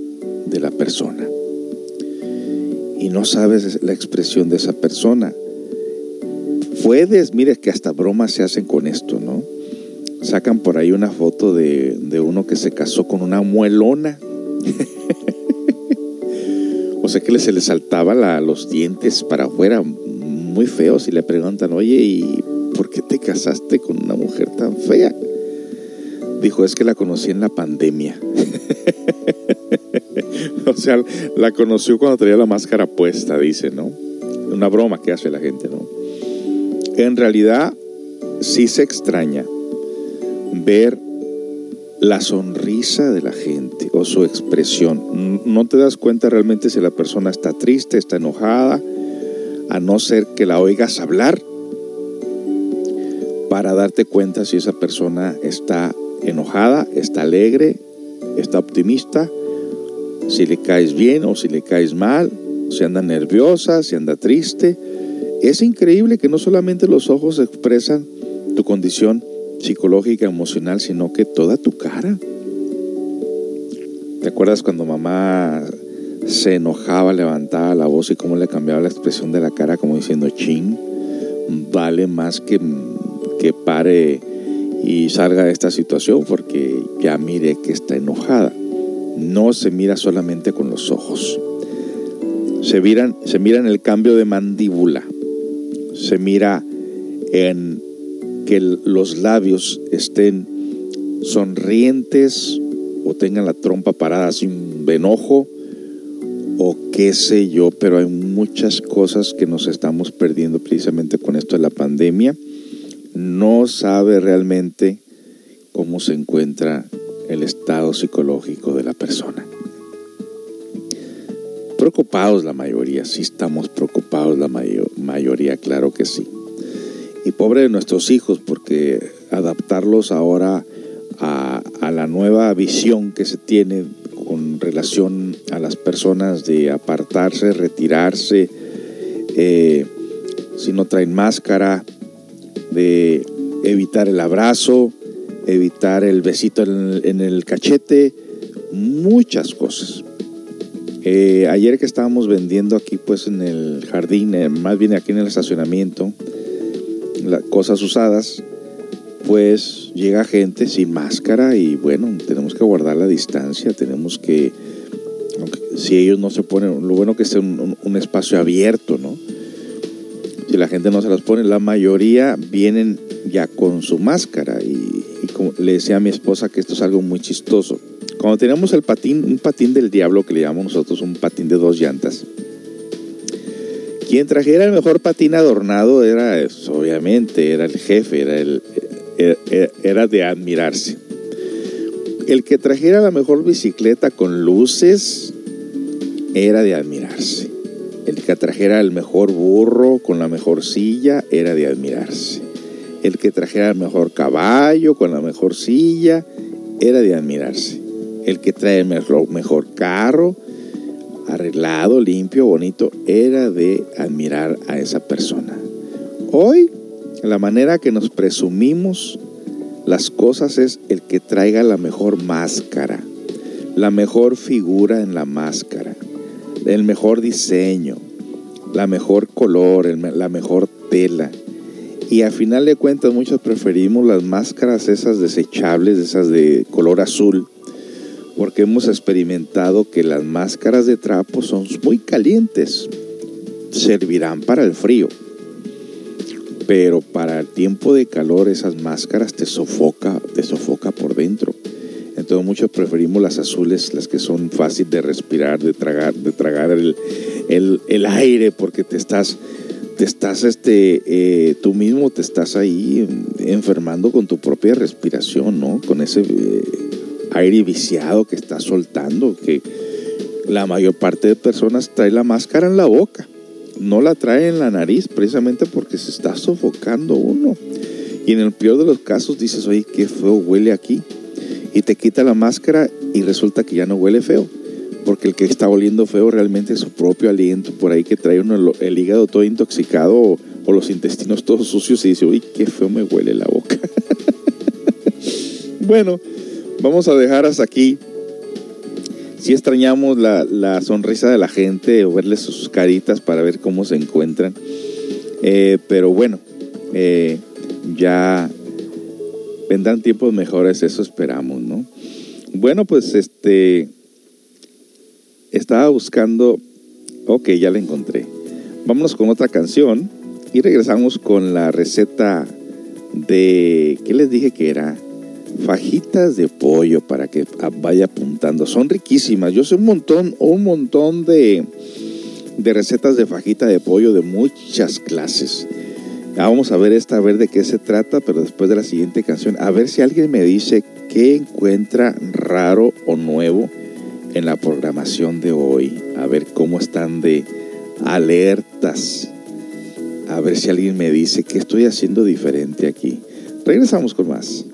de la persona. Y no sabes la expresión de esa persona. Puedes, mire que hasta bromas se hacen con esto, ¿no? Sacan por ahí una foto de, de uno que se casó con una muelona. o sea que se le saltaba los dientes para afuera, muy feos, y le preguntan, oye, ¿y ¿por qué te casaste con una mujer tan fea? Dijo, es que la conocí en la pandemia. o sea, la conoció cuando tenía la máscara puesta, dice, ¿no? Una broma que hace la gente. En realidad, sí se extraña ver la sonrisa de la gente o su expresión. No te das cuenta realmente si la persona está triste, está enojada, a no ser que la oigas hablar para darte cuenta si esa persona está enojada, está alegre, está optimista, si le caes bien o si le caes mal, si anda nerviosa, si anda triste. Es increíble que no solamente los ojos expresan tu condición psicológica, emocional, sino que toda tu cara. ¿Te acuerdas cuando mamá se enojaba, levantaba la voz y cómo le cambiaba la expresión de la cara como diciendo, ching, vale más que que pare y salga de esta situación porque ya mire que está enojada. No se mira solamente con los ojos. Se, miran, se mira en el cambio de mandíbula. Se mira en que los labios estén sonrientes o tengan la trompa parada sin enojo o qué sé yo, pero hay muchas cosas que nos estamos perdiendo precisamente con esto de la pandemia no sabe realmente cómo se encuentra el estado psicológico de la persona. Preocupados la mayoría, sí estamos preocupados la mayoría, claro que sí. Y pobre de nuestros hijos, porque adaptarlos ahora a, la nueva visión que se tiene con relación a las personas de apartarse, retirarse, eh, si no traen máscara, de evitar el abrazo, evitar el besito en el, cachete, muchas cosas. Eh, ayer que estábamos vendiendo aquí pues en el jardín, eh, más bien aquí en el estacionamiento, las cosas usadas, pues llega gente sin máscara y bueno, tenemos que guardar la distancia, tenemos que, si ellos no se ponen, lo bueno que esté un espacio abierto, ¿no? si la gente no se las pone, la mayoría vienen ya con su máscara. Y, como le decía a mi esposa que esto es algo muy chistoso. Cuando teníamos el patín, un patín del diablo que le llamamos nosotros un patín de dos llantas, quien trajera el mejor patín adornado era, obviamente, era el jefe, era, el, era de admirarse. El que trajera la mejor bicicleta con luces era de admirarse. El que trajera el mejor burro con la mejor silla era de admirarse. El que trajera el mejor caballo con la mejor silla era de admirarse. El que trae el mejor, carro, arreglado, limpio, bonito, era de admirar a esa persona. Hoy, la manera que nos presumimos las cosas es el que traiga la mejor máscara, la mejor figura en la máscara, el mejor diseño, la mejor color, la mejor tela. Y a final de cuentas muchos preferimos las máscaras esas desechables, esas de color azul, porque hemos experimentado que las máscaras de trapo son muy calientes, servirán para el frío, pero para el tiempo de calor esas máscaras te sofoca, te sofoca por dentro. Entonces muchos preferimos las azules, las que son fáciles de respirar, de tragar, de tragar el, aire, porque te estás, te estás, este, eh, tú mismo te estás ahí enfermando con tu propia respiración, ¿no? Con ese eh, aire viciado que estás soltando, que la mayor parte de personas trae la máscara en la boca, no la trae en la nariz, precisamente porque se está sofocando uno. Y en el peor de los casos dices, oye, qué feo huele aquí y te quita la máscara y resulta que ya no huele feo. Porque el que está oliendo feo realmente es su propio aliento, por ahí que trae uno el hígado todo intoxicado o, los intestinos todos sucios y dice, uy, qué feo me huele la boca. bueno, vamos a dejar hasta aquí. Si extrañamos la, sonrisa de la gente o verles sus caritas para ver cómo se encuentran. Eh, pero bueno, eh, ya vendrán tiempos mejores, eso esperamos, ¿no? Bueno, pues este, estaba buscando, ok, ya la encontré. Vámonos con otra canción y regresamos con la receta de, ¿qué les dije que era? Fajitas de pollo para que vaya apuntando. Son riquísimas. Yo sé un montón, un montón de, de recetas de fajita de pollo de muchas clases. Ah, vamos a ver esta, a ver de qué se trata, pero después de la siguiente canción, a ver si alguien me dice qué encuentra raro o nuevo en la programación de hoy. A ver cómo están de alertas. A ver si alguien me dice qué estoy haciendo diferente aquí. Regresamos con más.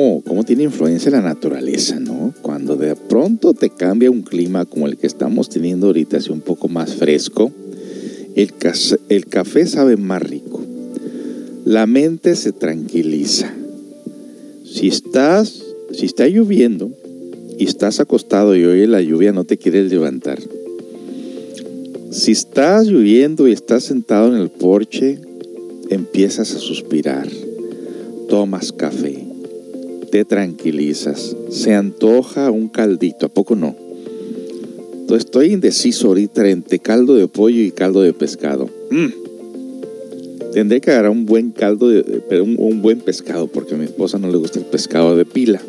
¿Cómo, cómo tiene influencia la naturaleza, no? Cuando de pronto te cambia un clima como el que estamos teniendo ahorita, así un poco más fresco, el, el café sabe más rico. La mente se tranquiliza. Si estás, si está lloviendo y estás acostado y oye la lluvia, no te quieres levantar si estás lloviendo y estás sentado en el porche, empiezas a suspirar, tomas café, te tranquilizas, se antoja un caldito, ¿a poco no? Entonces estoy indeciso ahorita entre caldo de pollo y caldo de pescado. Mm. Tendré que agarrar un buen caldo, de, pero un, buen pescado, porque a mi esposa no le gusta el pescado de pila.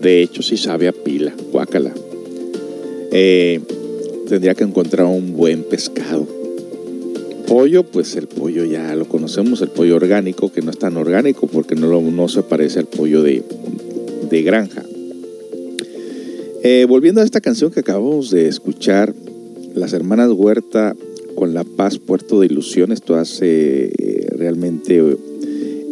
De hecho, sí sabe a pila, guácala. Eh, tendría que encontrar un buen pescado. Pollo, pues el pollo ya lo conocemos, el pollo orgánico, que no es tan orgánico porque no, no se parece al pollo de, granja. Eh, volviendo a esta canción que acabamos de escuchar, las hermanas Huerta con La Paz, Puerto de Ilusión, esto hace eh, realmente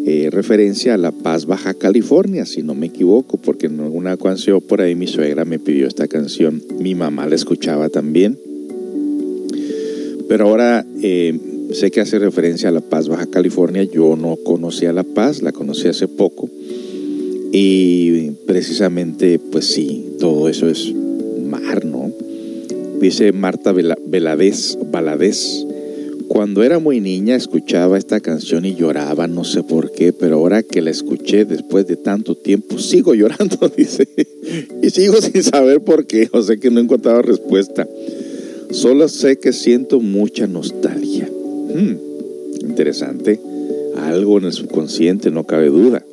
eh, referencia a La Paz, Baja California, si no me equivoco, porque en alguna ocasión por ahí mi suegra me pidió esta canción, mi mamá la escuchaba también. Pero ahora eh, sé que hace referencia a La Paz, Baja California, yo no conocía La Paz, la conocí hace poco. Y precisamente, pues sí, todo eso es mar, ¿no? Dice Marta Veladez, Valadez, cuando era muy niña escuchaba esta canción y lloraba, no sé por qué, pero ahora que la escuché después de tanto tiempo, sigo llorando, dice, y sigo sin saber por qué, o sea que no he encontrado respuesta. Solo sé que siento mucha nostalgia. Hmm, interesante, algo en el subconsciente, no cabe duda.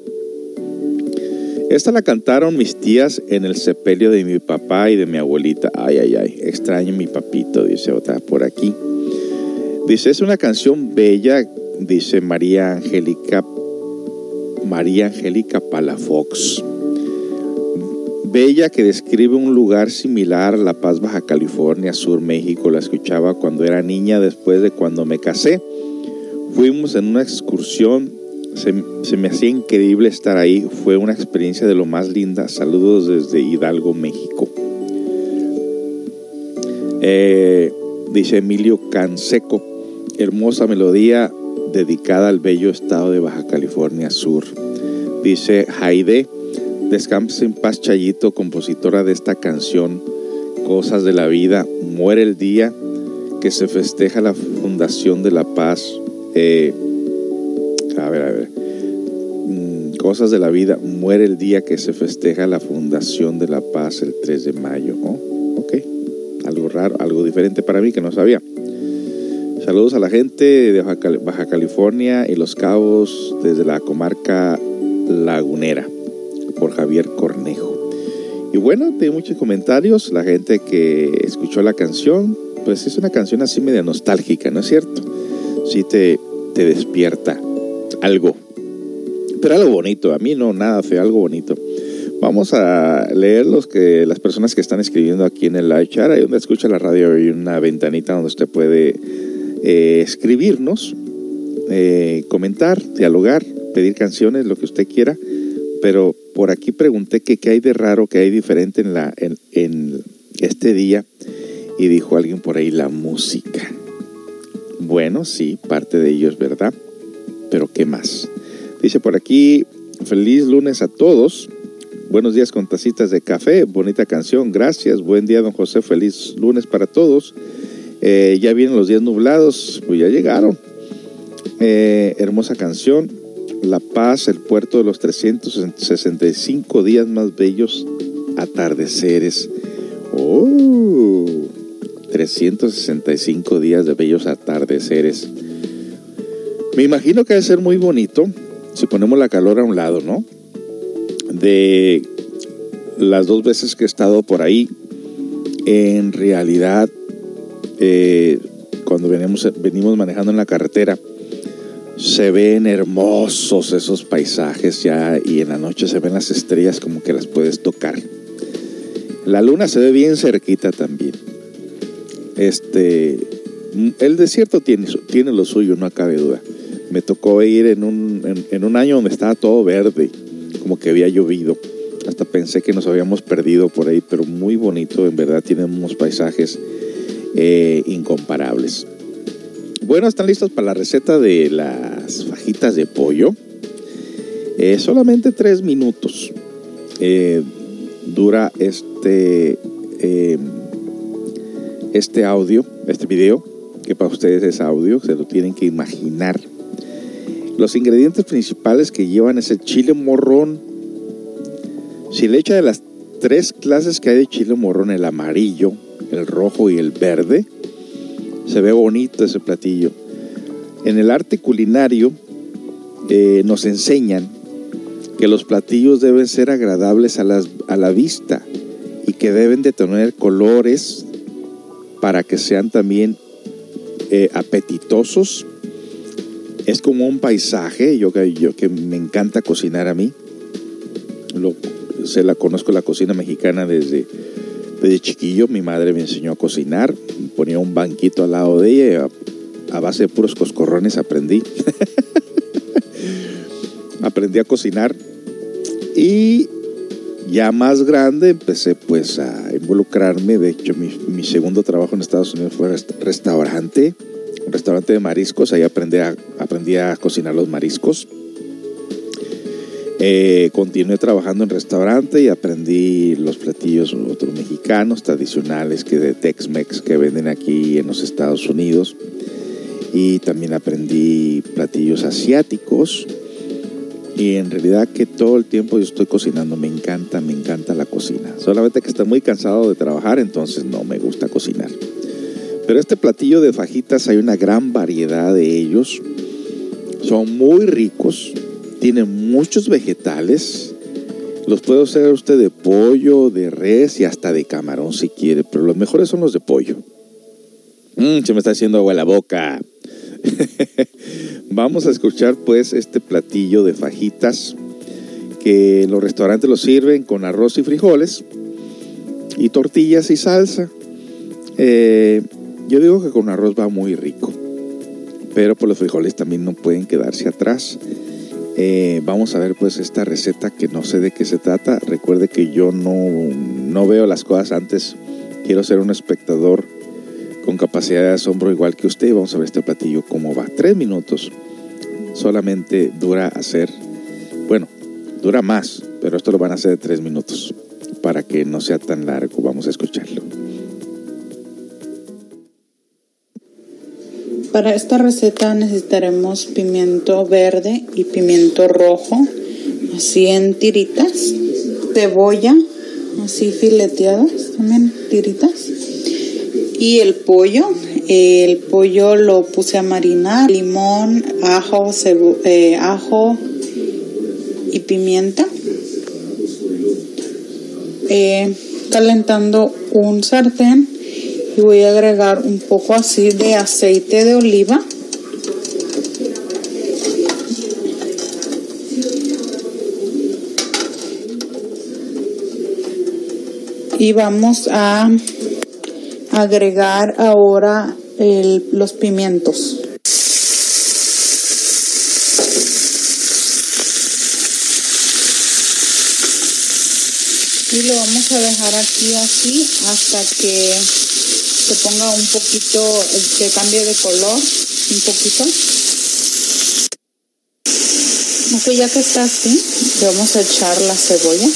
Esta la cantaron mis tías en el sepelio de mi papá y de mi abuelita. Ay, ay, ay, extraño mi papito, dice otra por aquí. Dice, es una canción bella, dice María Angélica, María Angélica Palafox. Bella que describe un lugar similar La Paz, Baja California, Sur México. La escuchaba cuando era niña, después de cuando me casé. Fuimos en una excursión, se, me hacía increíble estar ahí. Fue una experiencia de lo más linda. Saludos desde Hidalgo, México. Eh, dice Emilio Canseco hermosa melodía dedicada al bello estado de Baja California Sur. Dice Jaide, descansa en paz Chayito, compositora de esta canción, Cosas de la Vida, muere el día que se festeja la fundación de la paz. Eh, a ver, a ver. Mm, Cosas de la vida, muere el día que se festeja la fundación de la paz el 3 de mayo. Oh, ok, algo raro, algo diferente para mí que no sabía. Saludos a la gente de Baja California y Los Cabos desde la comarca lagunera por Javier Cornejo. Y bueno, tengo muchos comentarios. La gente que escuchó la canción, pues es una canción así media nostálgica, ¿no es cierto? Sí te, te despierta algo. Pero algo bonito, a mí no nada feo, algo bonito. Vamos a leer los que, las personas que están escribiendo aquí en el live chat. Ahí donde escucha la radio hay una ventanita donde usted puede eh, escribirnos, eh, comentar, dialogar, pedir canciones, lo que usted quiera. Pero por aquí pregunté qué hay de raro, qué hay diferente en, la, en, este día. Y dijo alguien por ahí, la música. Bueno, sí, parte de ello es verdad. Pero ¿qué más? Dice por aquí, feliz lunes a todos. Buenos días con tacitas de café, bonita canción, gracias. Buen día, don José, feliz lunes para todos. Eh, ya vienen los días nublados, pues ya llegaron. Eh, hermosa canción. La Paz, el puerto de los 365 días más bellos atardeceres. Oh, 365 días de bellos atardeceres. Me imagino que debe ser muy bonito si ponemos la calor a un lado, ¿no? De las dos veces que he estado por ahí, en realidad eh, cuando venimos, venimos manejando en la carretera, se ven hermosos esos paisajes ya y en la noche se ven las estrellas como que las puedes tocar. La luna se ve bien cerquita también. Este, el desierto tiene, tiene lo suyo, no cabe duda. Me tocó ir en un, en, un año donde estaba todo verde, como que había llovido. Hasta pensé que nos habíamos perdido por ahí, pero muy bonito, en verdad, tiene unos paisajes eh, incomparables. Bueno, están listos para la receta de las fajitas de pollo. Eh, solamente tres minutos eh, dura este, este audio, este video, que para ustedes es audio, se lo tienen que imaginar. Los ingredientes principales que llevan es el chile morrón. Si le echa de las tres clases que hay de chile morrón, el amarillo, el rojo y el verde, se ve bonito ese platillo. En el arte culinario eh, nos enseñan que los platillos deben ser agradables a, a la vista y que deben de tener colores para que sean también eh, apetitosos. Es como un paisaje, yo, yo que me encanta cocinar a mí. Se la conozco la cocina mexicana desde, desde chiquillo. Mi madre me enseñó a cocinar. Ponía un banquito al lado de ella. A, base de puros coscorrones aprendí. aprendí a cocinar. Y ya más grande empecé pues a involucrarme. De hecho, mi, segundo trabajo en Estados Unidos fue restaurante, un restaurante de mariscos. Ahí aprendí a, aprendí a cocinar los mariscos. Eh, continué trabajando en restaurante y aprendí los platillos otros mexicanos tradicionales que de Tex-Mex que venden aquí en los Estados Unidos. Y también aprendí platillos asiáticos y en realidad que todo el tiempo yo estoy cocinando, me encanta, me encanta la cocina. Solamente que estoy muy cansado de trabajar, entonces no me gusta cocinar. Pero este platillo de fajitas hay una gran variedad de ellos. Son muy ricos, tienen muchos vegetales. Los puede hacer usted de pollo, de res y hasta de camarón si quiere, pero los mejores son los de pollo. Mmm, se me está haciendo agua la boca. Vamos a escuchar pues este platillo de fajitas que los restaurantes lo sirven con arroz y frijoles y tortillas y salsa. Eh, yo digo que con arroz va muy rico, pero por los frijoles también no pueden quedarse atrás. Eh, vamos a ver pues esta receta que no sé de qué se trata. Recuerde que yo no, no veo las cosas antes, quiero ser un espectador con capacidad de asombro igual que usted. Vamos a ver este platillo cómo va. Tres minutos. Solamente dura hacer, bueno, dura más, pero esto lo van a hacer de tres minutos para que no sea tan largo. Vamos a escucharlo. Para esta receta necesitaremos pimiento verde y pimiento rojo, así en tiritas, cebolla, así fileteadas, también tiritas, y el pollo. El pollo lo puse a marinar, limón, ajo, eh, ajo y pimienta. Eh, calentando un sartén y voy a agregar un poco así de aceite de oliva. Y vamos a agregar ahora los pimientos. Y lo vamos a dejar aquí así hasta que se ponga un poquito, que cambie de color, un poquito. Ok, ya que está así, vamos a echar la cebolla.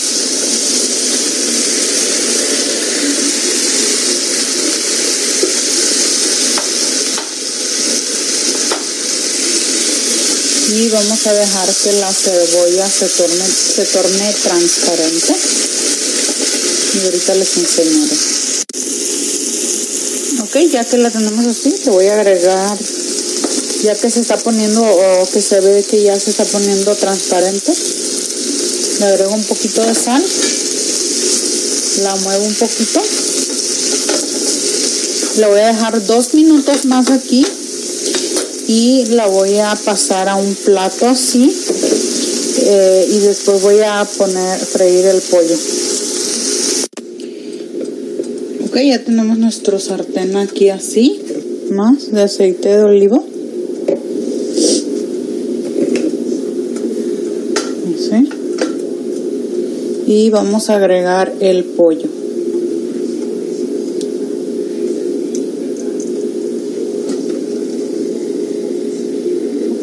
y vamos a dejar que la cebolla se torne, se torne transparente y ahorita les enseñaré ya que la tenemos así le voy a agregar ya que se está poniendo o que se ve que ya se está poniendo transparente le agrego un poquito de sal la muevo un poquito. Le voy a dejar dos minutos más aquí y la voy a pasar a un plato así eh, y después voy a poner freír el pollo ya tenemos nuestro sartén aquí así más de aceite de oliva ¿sí? Y vamos a agregar el pollo.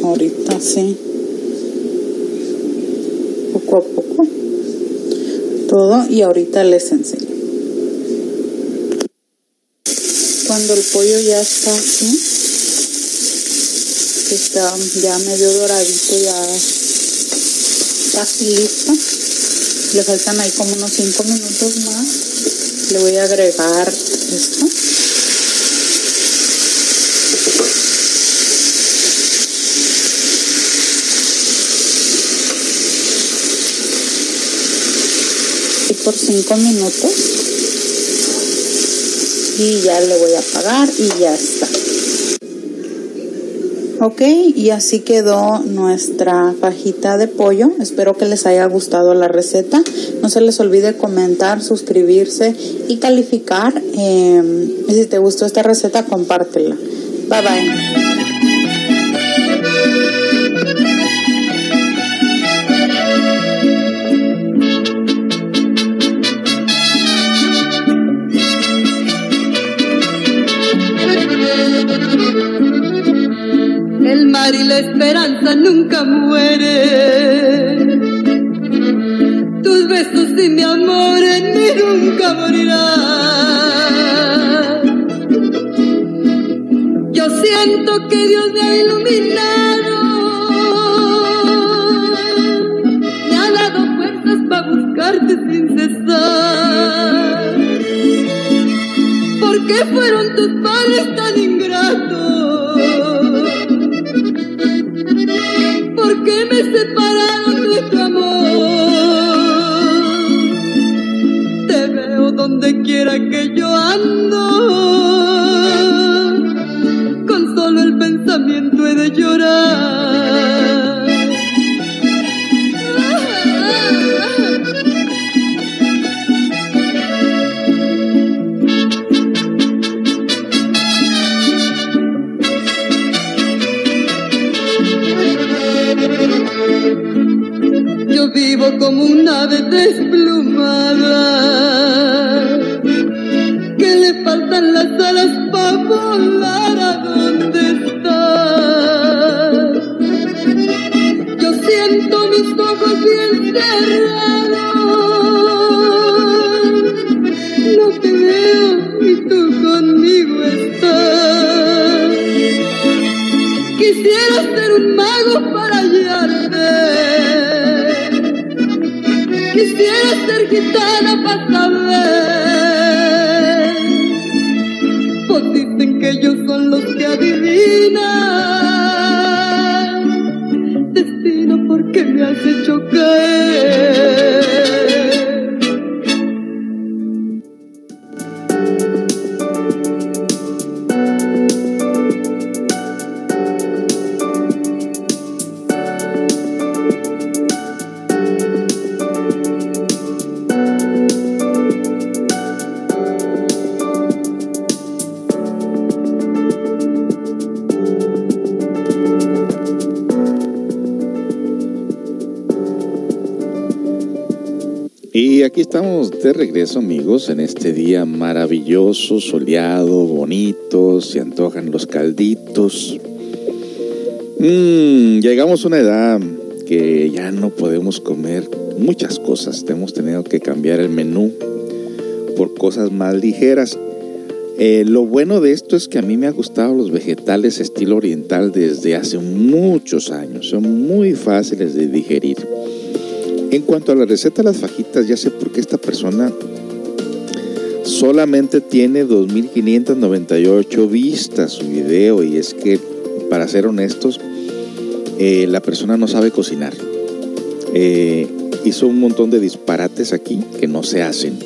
Ahorita sí. Poco a poco. Todo y ahorita les enseño. Cuando el pollo ya está así, está ya medio doradito, ya casi listo. Le faltan ahí como unos 5 minutos más. Le voy a agregar esto. Y por 5 minutos. Y ya le voy a apagar y ya está. Ok, y así quedó nuestra fajita de pollo. Espero que les haya gustado la receta. No se les olvide comentar, suscribirse y calificar. Eh, y si te gustó esta receta, compártela. Bye bye. Siento que Dios me ha iluminado. Me ha dado fuerzas para buscarte sin cesar. ¿Por qué fueron tus padres tan como un ave desplumada, que le faltan las alas para volar ser gitana para saber. Amigos, en este día maravilloso, soleado, bonito, se antojan los calditos. Mm, llegamos a una edad que ya no podemos comer muchas cosas, hemos tenido que cambiar el menú por cosas más ligeras. Eh, lo bueno de esto es que a mí me ha gustado los vegetales estilo oriental desde hace muchos años, son muy fáciles de digerir. En cuanto a la receta de las fajitas, ya sé por qué esta persona solamente tiene 2.598 vistas su video y es que, para ser honestos, eh, la persona no sabe cocinar. Eh, hizo un montón de disparates aquí que no se hacen.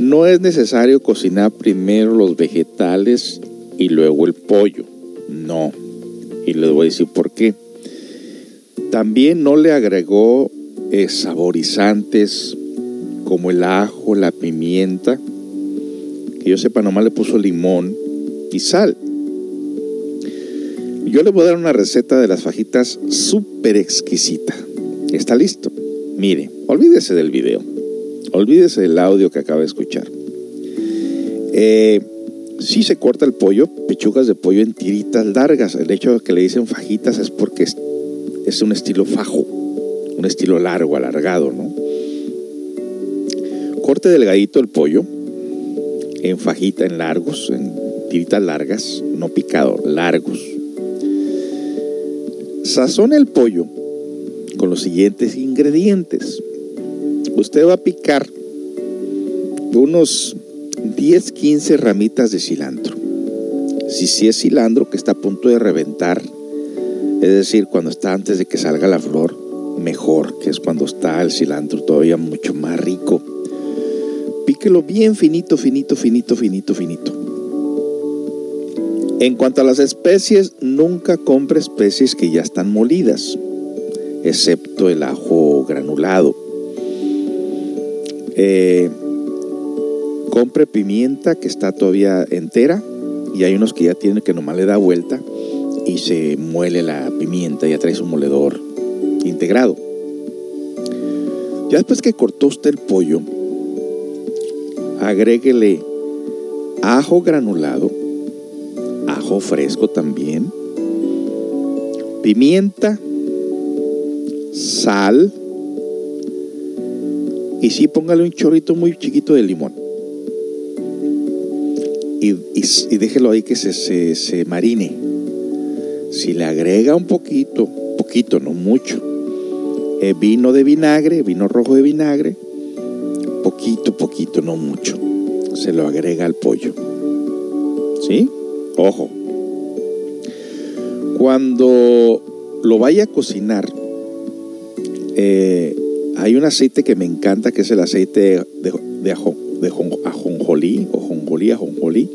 No es necesario cocinar primero los vegetales y luego el pollo. No. Y les voy a decir por qué. También no le agregó eh, saborizantes como el ajo, la pimienta. Que yo sepa, nomás le puso limón y sal. Yo le voy a dar una receta de las fajitas súper exquisita. Está listo. Mire, olvídese del video. Olvídese del audio que acaba de escuchar. Eh, si se corta el pollo, pechugas de pollo en tiritas largas. El hecho de que le dicen fajitas es porque es, es un estilo fajo, un estilo largo, alargado, ¿no? Corte delgadito el pollo en fajita, en largos, en tiritas largas, no picado, largos. Sazone el pollo con los siguientes ingredientes. Usted va a picar unos 10, 15 ramitas de cilantro. Si sí es cilantro que está a punto de reventar, es decir, cuando está antes de que salga la flor, mejor, que es cuando está el cilantro todavía mucho más rico. Píquelo bien finito, finito, finito, finito, finito. En cuanto a las especies, nunca compre especies que ya están molidas, excepto el ajo granulado. Eh, compre pimienta que está todavía entera y hay unos que ya tienen que nomás le da vuelta y se muele la pimienta, ya trae su moledor integrado. Ya después que cortó usted el pollo, agréguele ajo granulado, ajo fresco también, pimienta, sal y sí póngale un chorrito muy chiquito de limón. Y, y, déjelo ahí que se, se, se marine. Si le agrega un poquito, poquito, no mucho, eh, vino de vinagre, vino rojo de vinagre, poquito, poquito, no mucho, se lo agrega al pollo. ¿Sí? Ojo. Cuando lo vaya a cocinar, eh, hay un aceite que me encanta, que es el aceite de, de, ajo, de ajonjolí, o jonjolí, ajonjolí,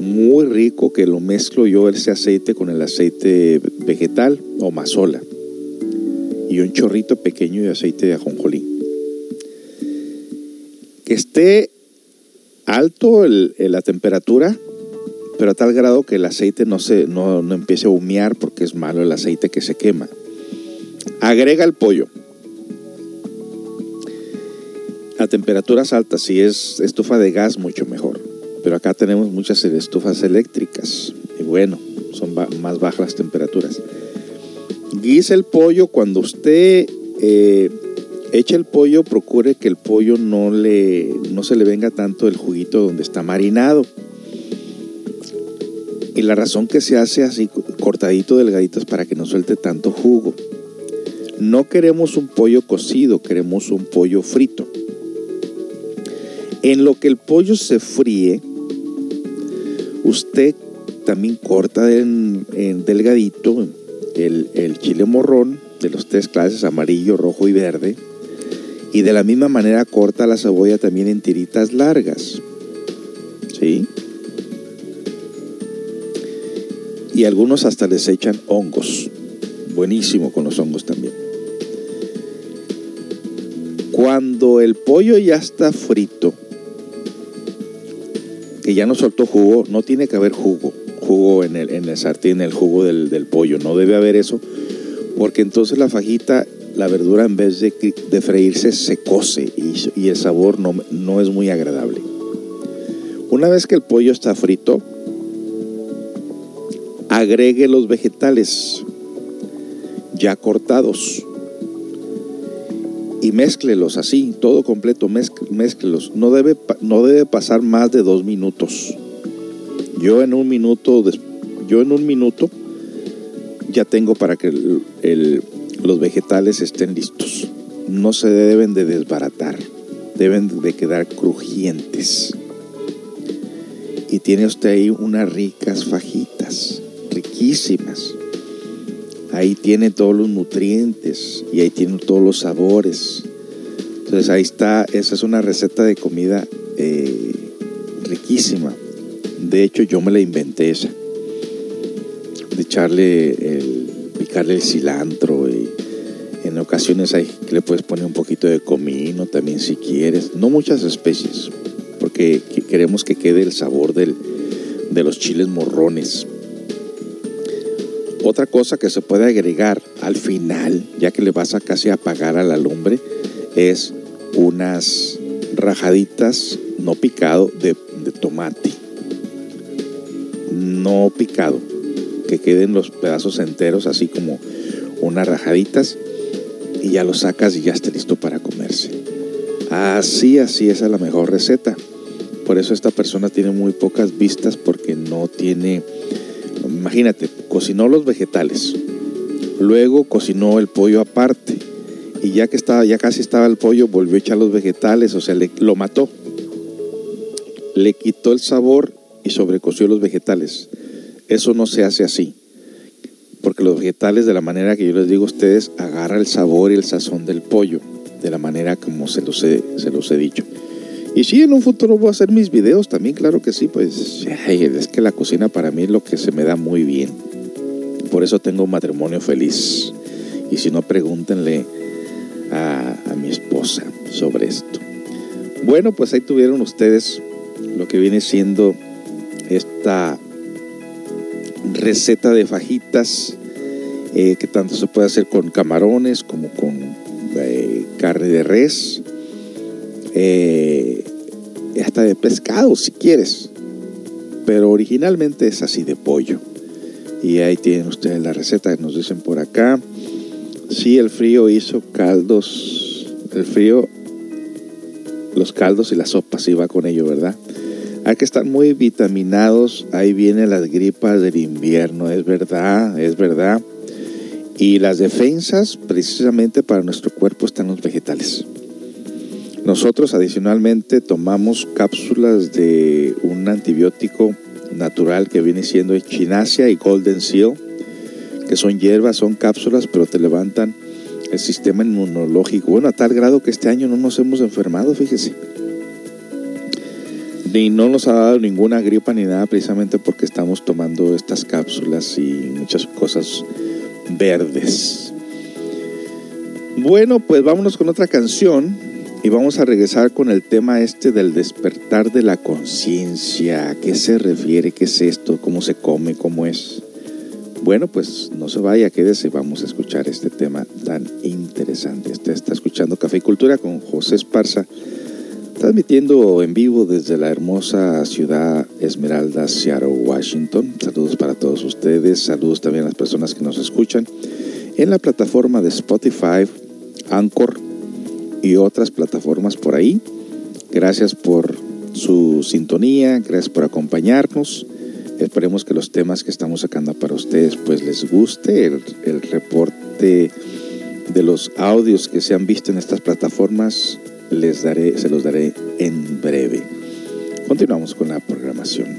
muy rico que lo mezclo yo ese aceite con el aceite vegetal o mazola y un chorrito pequeño de aceite de ajonjolí. Que esté alto la temperatura, pero a tal grado que el aceite no, se, no, no empiece a humear porque es malo el aceite que se quema. Agrega el pollo a temperaturas altas, si es estufa de gas, mucho mejor. Pero acá tenemos muchas estufas eléctricas y bueno, son más bajas las temperaturas. Guise el pollo cuando usted eh, eche el pollo, procure que el pollo no, le, no se le venga tanto el juguito donde está marinado. Y la razón que se hace así cortadito, delgadito, es para que no suelte tanto jugo. No queremos un pollo cocido, queremos un pollo frito. En lo que el pollo se fríe, usted también corta en, delgadito el, el, chile morrón de los tres clases, amarillo, rojo y verde. Y de la misma manera corta la cebolla también en tiritas largas. ¿Sí? Y algunos hasta les echan hongos. Buenísimo con los hongos también. Cuando el pollo ya está frito, que ya no soltó jugo, no tiene que haber jugo, jugo en el, en el sartén, el jugo del, del, pollo, no debe haber eso, porque entonces la fajita, la verdura en vez de, freírse se cose y, y el sabor no, no es muy agradable. Una vez que el pollo está frito, agregue los vegetales ya cortados y mézclelos así, todo completo, mézclelos. No debe, no debe pasar más de dos minutos. Yo en un minuto, yo en un minuto ya tengo para que el, el, los vegetales estén listos. No se deben de desbaratar, deben de quedar crujientes. Y tiene usted ahí unas ricas fajitas, riquísimas ahí tiene todos los nutrientes y ahí tiene todos los sabores. Entonces ahí está, esa es una receta de comida eh, riquísima. De hecho yo me la inventé esa. De echarle el, picarle el cilantro en ocasiones hay que le puedes poner un poquito de comino también si quieres. No muchas especies, porque queremos que quede el sabor del, de los chiles morrones Otra cosa que se puede agregar al final, ya que le vas a casi apagar a la lumbre, es unas rajaditas no picado de, de tomate. No picado, que queden los pedazos enteros, así como unas rajaditas, y ya lo sacas y ya está listo para comerse. Así, así, esa es la mejor receta. Por eso esta persona tiene muy pocas vistas porque no tiene, imagínate, cocinó los vegetales, luego cocinó el pollo aparte y ya que estaba, ya casi estaba el pollo, volvió a echar los vegetales, o sea, le, lo mató. Le quitó el sabor y sobrecoció los vegetales. Eso no se hace así. Porque los vegetales, de la manera que yo les digo a ustedes, agarra el sabor y el sazón del pollo, de la manera como se los he, se los he dicho. Y sí, en un futuro voy a hacer mis videos también, claro que sí, pues es que la cocina para mí es lo que se me da muy bien. Por eso tengo un matrimonio feliz. Y si no, pregúntenle a, a mi esposa sobre esto. Bueno, pues ahí tuvieron ustedes lo que viene siendo esta receta de fajitas eh, que tanto se puede hacer con camarones como con eh, carne de res, eh, hasta de pescado si quieres, pero originalmente es así de pollo. Y ahí tienen ustedes la receta que nos dicen por acá. Sí, el frío hizo caldos, el frío, los caldos y la sopa, sí va con ello, ¿verdad? Hay que estar muy vitaminados, ahí vienen las gripas del invierno, es verdad, es verdad. Y las defensas precisamente para nuestro cuerpo están los vegetales. Nosotros adicionalmente tomamos cápsulas de un antibiótico natural que viene siendo echinacia y golden seal, que son hierbas, son cápsulas, pero te levantan el sistema inmunológico. Bueno, a tal grado que este año no nos hemos enfermado, fíjese. Ni no nos ha dado ninguna gripa ni nada, precisamente porque estamos tomando estas cápsulas y muchas cosas verdes. Bueno, pues vámonos con otra canción y vamos a regresar con el tema este del despertar de la conciencia. ¿A qué se refiere? ¿Qué es esto? ¿Cómo se come? ¿Cómo es? Bueno, pues no se vaya, quédese, vamos a escuchar este tema tan interesante. Usted está escuchando Café y Cultura con José Esparza, transmitiendo en vivo desde la hermosa ciudad Esmeralda, Seattle, Washington. Saludos para todos ustedes, saludos también a las personas que nos escuchan en la plataforma de Spotify, Anchor y otras plataformas por ahí. Gracias por su sintonía, gracias por acompañarnos. Esperemos que los temas que estamos sacando para ustedes pues les guste el, el reporte de los audios que se han visto en estas plataformas les daré, se los daré en breve. Continuamos con la programación.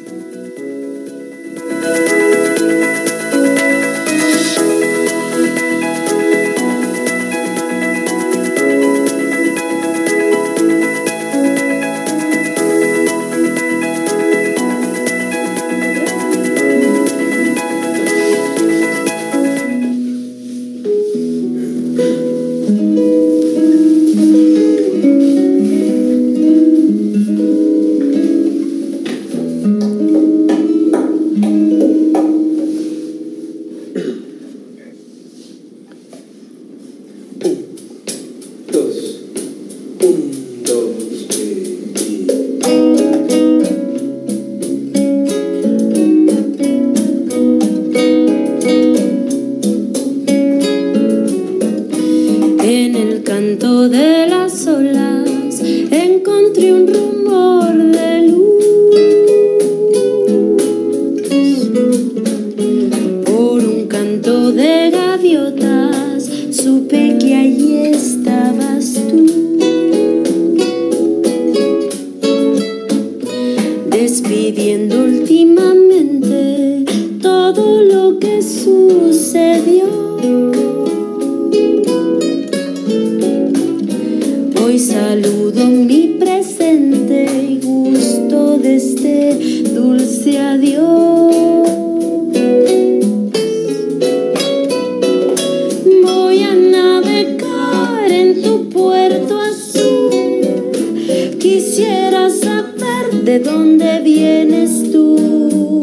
de dónde vienes tú.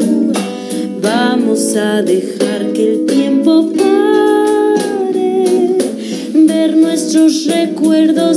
Vamos a dejar que el tiempo pare, ver nuestros recuerdos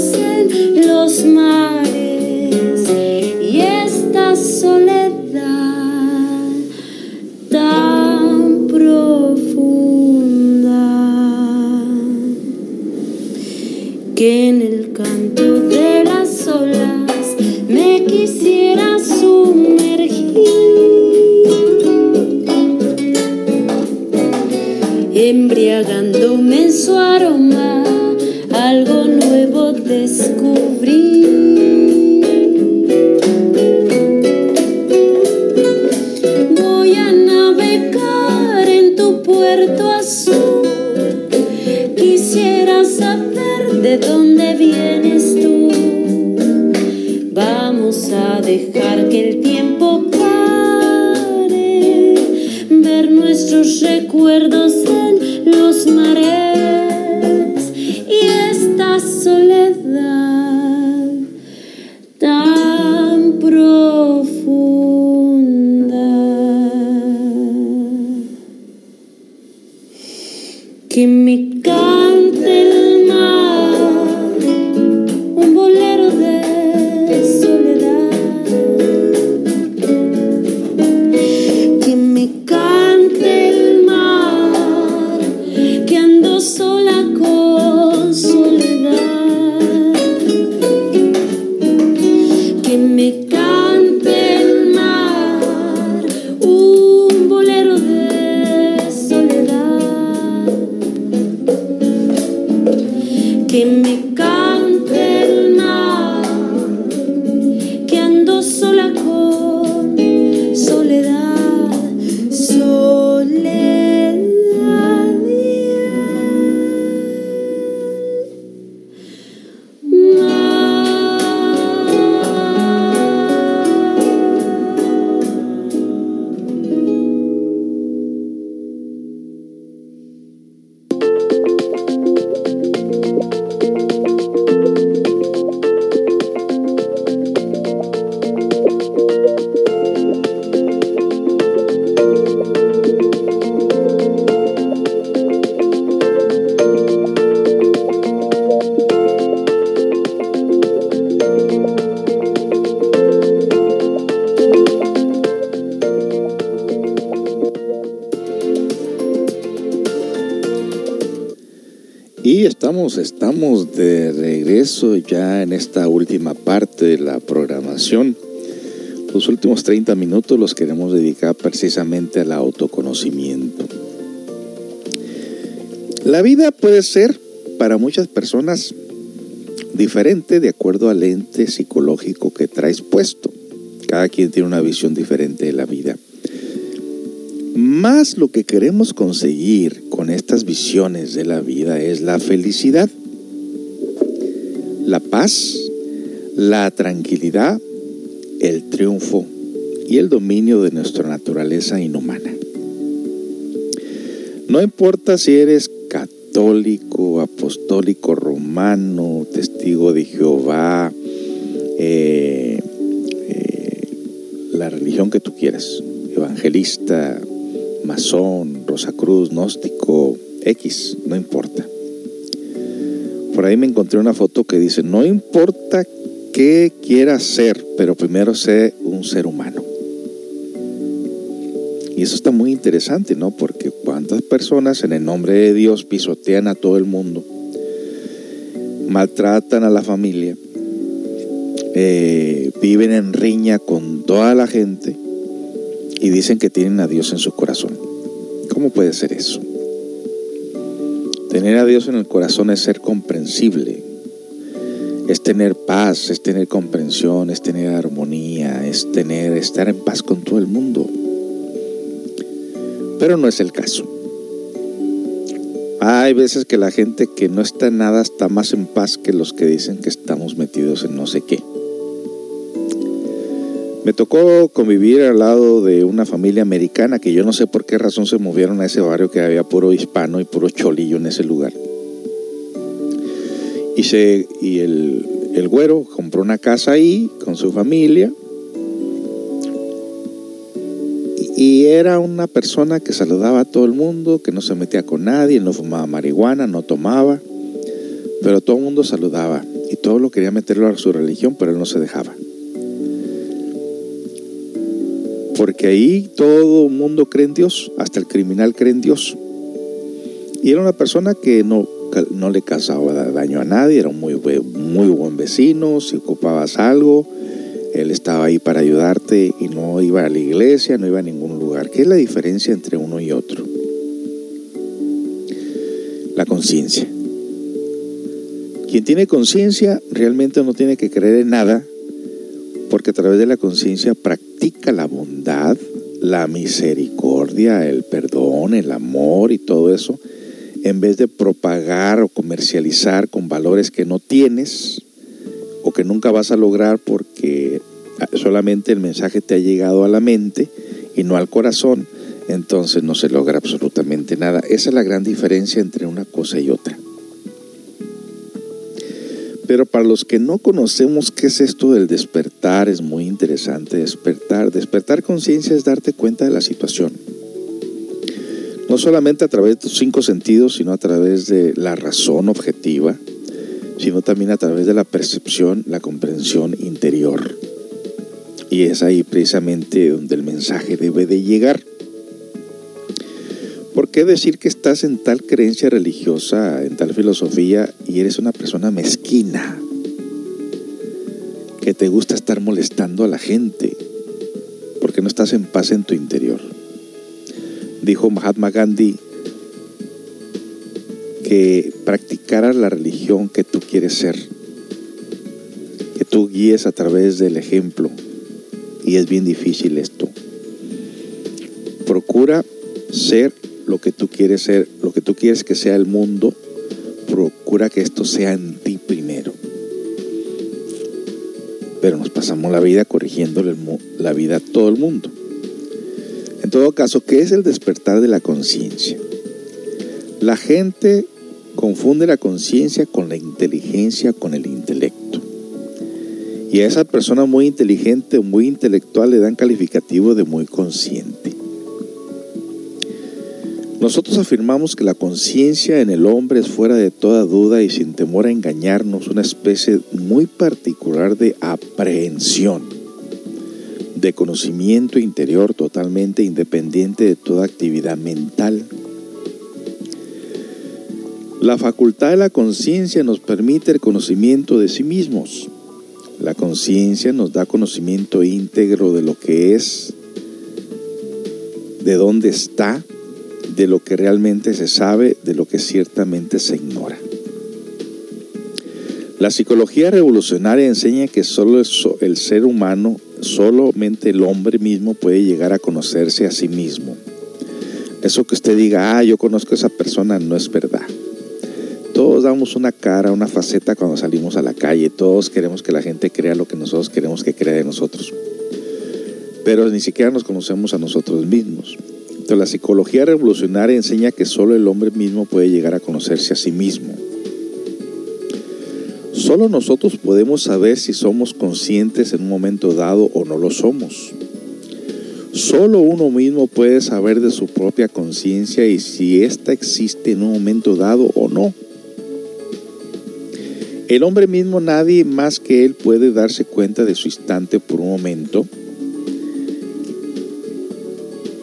ya en esta última parte de la programación. Los últimos 30 minutos los queremos dedicar precisamente al autoconocimiento. La vida puede ser para muchas personas diferente de acuerdo al ente psicológico que traes puesto. Cada quien tiene una visión diferente de la vida. Más lo que queremos conseguir con estas visiones de la vida es la felicidad, la tranquilidad, el triunfo y el dominio de nuestra naturaleza inhumana. No importa si eres católico, apostólico, romano, testigo de Jehová, eh, eh, la religión que tú quieras, evangelista, masón, rosacruz, gnóstico, X, ahí me encontré una foto que dice, no importa qué quieras ser, pero primero sé un ser humano. Y eso está muy interesante, ¿no? Porque cuántas personas en el nombre de Dios pisotean a todo el mundo, maltratan a la familia, eh, viven en riña con toda la gente y dicen que tienen a Dios en su corazón. ¿Cómo puede ser eso? Tener a Dios en el corazón es ser comprensible, es tener paz, es tener comprensión, es tener armonía, es tener estar en paz con todo el mundo. Pero no es el caso. Hay veces que la gente que no está en nada está más en paz que los que dicen que estamos metidos en no sé qué. Me tocó convivir al lado de una familia americana que yo no sé por qué razón se movieron a ese barrio que había puro hispano y puro cholillo en ese lugar. Y, se, y el, el güero compró una casa ahí con su familia. Y, era una persona que saludaba a todo el mundo, que no se metía con nadie, no fumaba marihuana, no tomaba. Pero todo el mundo saludaba y todo lo quería meterlo a su religión, pero él no se dejaba. Porque ahí todo mundo cree en Dios, hasta el criminal cree en Dios. Y era una persona que no, no le causaba daño a nadie, era un muy, muy buen vecino, si ocupabas algo, él estaba ahí para ayudarte y no iba a la iglesia, no iba a ningún lugar. ¿Qué es la diferencia entre uno y otro? La conciencia. Quien tiene conciencia realmente no tiene que creer en nada porque a través de la conciencia practica la bondad, la misericordia, el perdón, el amor y todo eso, en vez de propagar o comercializar con valores que no tienes o que nunca vas a lograr porque solamente el mensaje te ha llegado a la mente y no al corazón, entonces no se logra absolutamente nada. Esa es la gran diferencia entre una cosa y otra. Pero para los que no conocemos qué es esto del despertar, es muy interesante despertar. Despertar conciencia es darte cuenta de la situación. No solamente a través de tus cinco sentidos, sino a través de la razón objetiva, sino también a través de la percepción, la comprensión interior. Y es ahí precisamente donde el mensaje debe de llegar. ¿Por qué decir que estás en tal creencia religiosa, en tal filosofía y eres una persona mezquina? Que te gusta estar molestando a la gente porque no estás en paz en tu interior. Dijo Mahatma Gandhi que practicaras la religión que tú quieres ser, que tú guíes a través del ejemplo. Y es bien difícil esto. Procura ser lo que tú quieres ser, lo que tú quieres que sea el mundo, procura que esto sea en ti primero. Pero nos pasamos la vida corrigiéndole la vida a todo el mundo. En todo caso, ¿qué es el despertar de la conciencia? La gente confunde la conciencia con la inteligencia, con el intelecto. Y a esa persona muy inteligente o muy intelectual le dan calificativo de muy consciente. Nosotros afirmamos que la conciencia en el hombre es fuera de toda duda y sin temor a engañarnos una especie muy particular de aprehensión, de conocimiento interior totalmente independiente de toda actividad mental. La facultad de la conciencia nos permite el conocimiento de sí mismos. La conciencia nos da conocimiento íntegro de lo que es, de dónde está, de lo que realmente se sabe, de lo que ciertamente se ignora. La psicología revolucionaria enseña que solo el ser humano, solamente el hombre mismo puede llegar a conocerse a sí mismo. Eso que usted diga, ah, yo conozco a esa persona, no es verdad. Todos damos una cara, una faceta cuando salimos a la calle. Todos queremos que la gente crea lo que nosotros queremos que crea de nosotros. Pero ni siquiera nos conocemos a nosotros mismos la psicología revolucionaria enseña que solo el hombre mismo puede llegar a conocerse a sí mismo. Solo nosotros podemos saber si somos conscientes en un momento dado o no lo somos. Solo uno mismo puede saber de su propia conciencia y si ésta existe en un momento dado o no. El hombre mismo, nadie más que él puede darse cuenta de su instante por un momento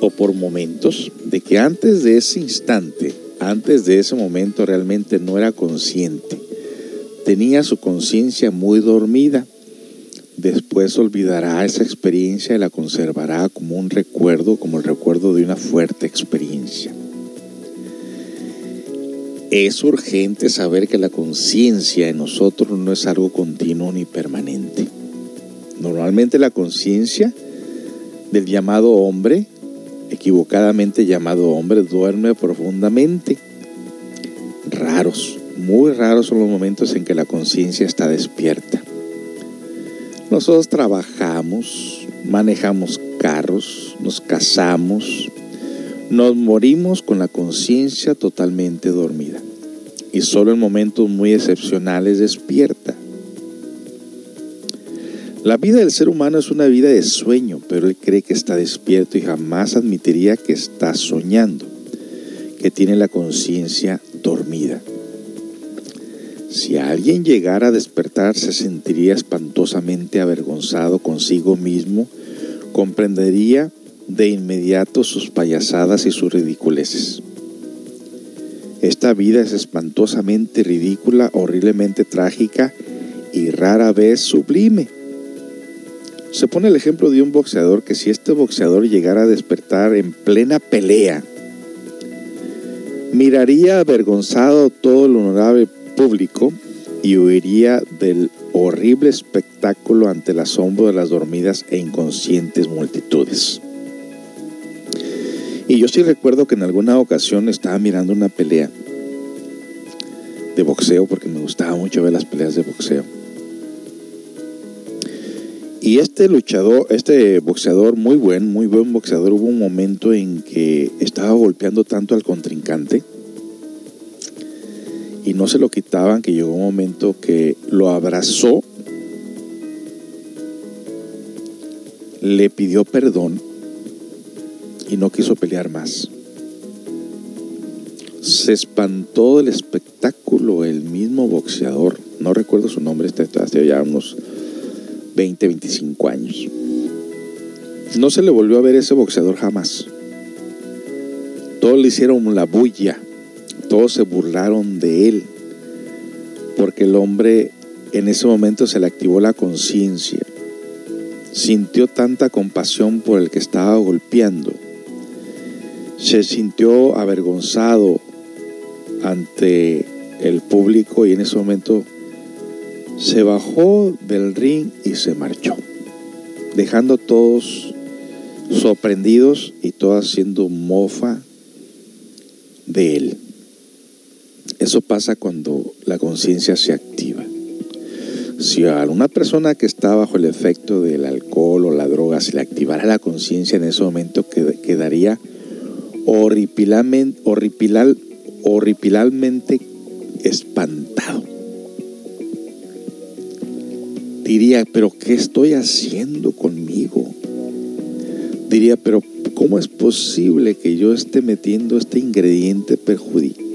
o por momentos de que antes de ese instante, antes de ese momento realmente no era consciente. Tenía su conciencia muy dormida. Después olvidará esa experiencia y la conservará como un recuerdo, como el recuerdo de una fuerte experiencia. Es urgente saber que la conciencia en nosotros no es algo continuo ni permanente. Normalmente la conciencia del llamado hombre equivocadamente llamado hombre duerme profundamente. Raros, muy raros son los momentos en que la conciencia está despierta. Nosotros trabajamos, manejamos carros, nos casamos, nos morimos con la conciencia totalmente dormida y solo en momentos muy excepcionales despierta. La vida del ser humano es una vida de sueño, pero él cree que está despierto y jamás admitiría que está soñando, que tiene la conciencia dormida. Si alguien llegara a despertar se sentiría espantosamente avergonzado consigo mismo, comprendería de inmediato sus payasadas y sus ridiculeces. Esta vida es espantosamente ridícula, horriblemente trágica y rara vez sublime. Se pone el ejemplo de un boxeador que si este boxeador llegara a despertar en plena pelea, miraría avergonzado todo el honorable público y huiría del horrible espectáculo ante el asombro de las dormidas e inconscientes multitudes. Y yo sí recuerdo que en alguna ocasión estaba mirando una pelea de boxeo, porque me gustaba mucho ver las peleas de boxeo. Y este luchador, este boxeador, muy buen, muy buen boxeador, hubo un momento en que estaba golpeando tanto al contrincante y no se lo quitaban que llegó un momento que lo abrazó, le pidió perdón y no quiso pelear más. Se espantó del espectáculo el mismo boxeador, no recuerdo su nombre, este hace ya unos 20, 25 años. No se le volvió a ver ese boxeador jamás. Todos le hicieron la bulla todos se burlaron de él, porque el hombre en ese momento se le activó la conciencia, sintió tanta compasión por el que estaba golpeando, se sintió avergonzado ante el público y en ese momento se bajó del ring y se marchó, dejando todos sorprendidos y todos haciendo mofa de él. Eso pasa cuando la conciencia se activa. Si a una persona que está bajo el efecto del alcohol o la droga se le activara la conciencia en ese momento, quedaría horripilalmente, horripilalmente espantado. Diría, pero ¿qué estoy haciendo conmigo? Diría, pero ¿cómo es posible que yo esté metiendo este ingrediente perjudicial?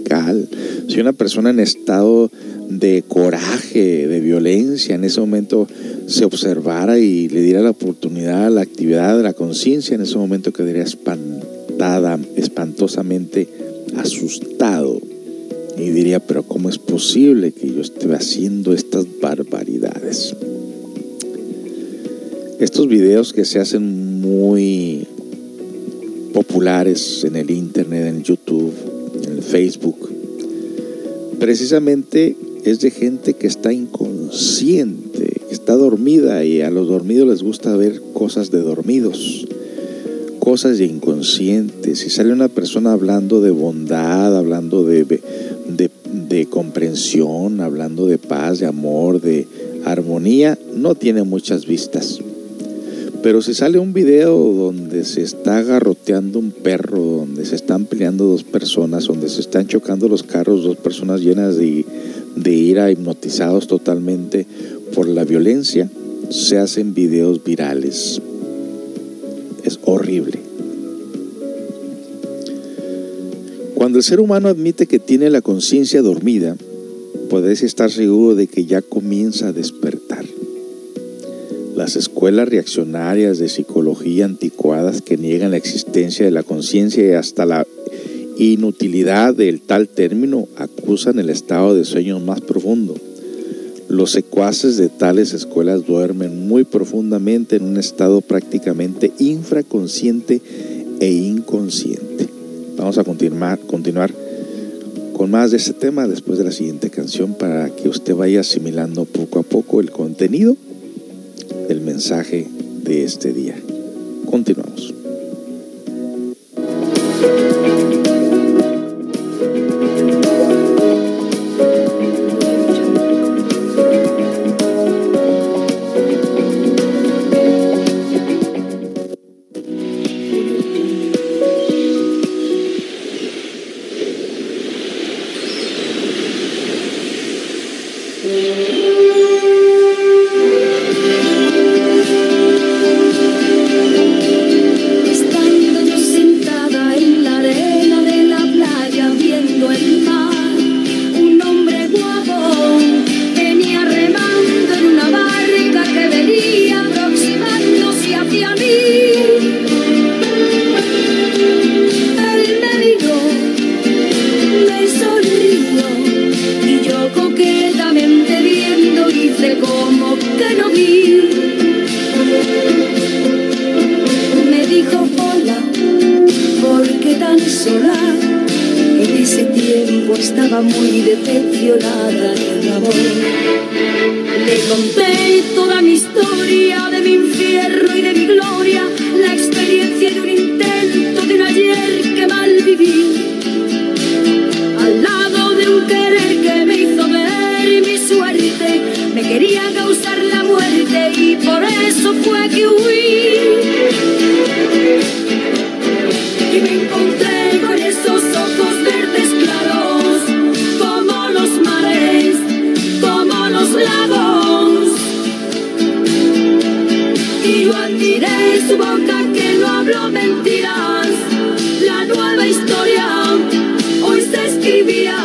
si una persona en estado de coraje, de violencia, en ese momento se observara y le diera la oportunidad la actividad la conciencia, en ese momento quedaría espantada, espantosamente asustado. Y diría, pero ¿cómo es posible que yo esté haciendo estas barbaridades? Estos videos que se hacen muy populares en el Internet, en YouTube, en el Facebook, precisamente es de gente que está inconsciente, que está dormida y a los dormidos les gusta ver cosas de dormidos, cosas de inconscientes. Si sale una persona hablando de bondad, hablando de comprensión, hablando de paz, de amor, de armonía, no tiene muchas vistas. Pero si sale un video donde se está agarroteando un perro, donde se están peleando dos personas, donde se están chocando los carros, dos personas llenas de, de ira, hipnotizados totalmente por la violencia, se hacen videos virales. Es horrible. Cuando el ser humano admite que tiene la conciencia dormida, puedes estar seguro de que ya comienza a despertar. Las escuelas reaccionarias de psicología anticuadas que niegan la existencia de la conciencia y hasta la inutilidad del tal término acusan el estado de sueño más profundo. Los secuaces de tales escuelas duermen muy profundamente en un estado prácticamente infraconsciente e inconsciente. Vamos a continuar, continuar con más de este tema después de la siguiente canción para que usted vaya asimilando poco a poco el contenido el mensaje de este día. Continuamos. Su boca que no habló mentiras. La nueva historia hoy se escribía.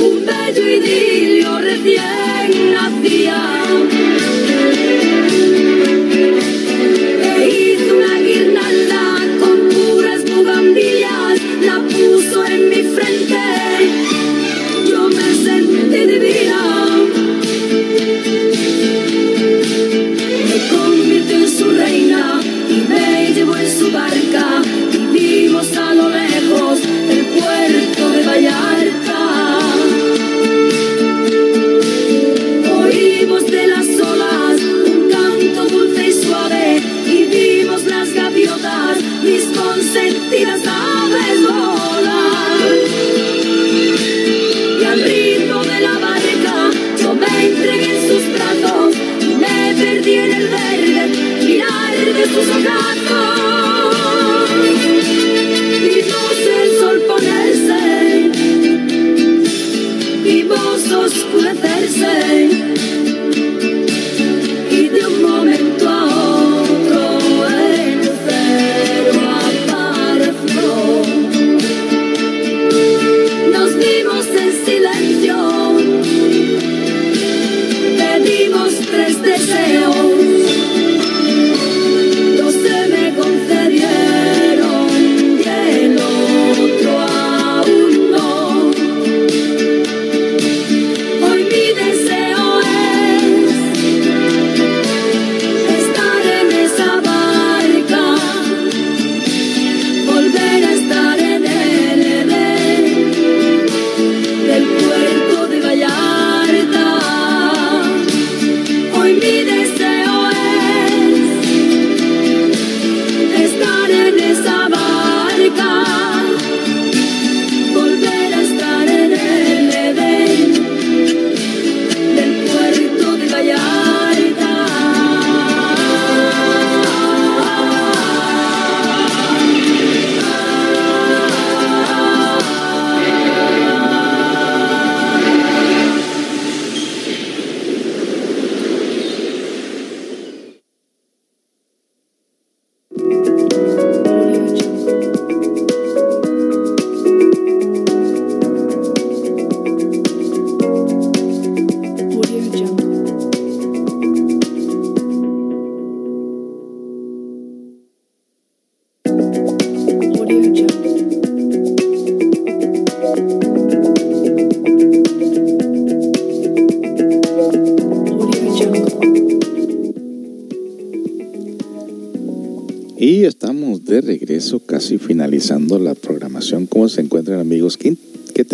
Un bello idilio recién nacía.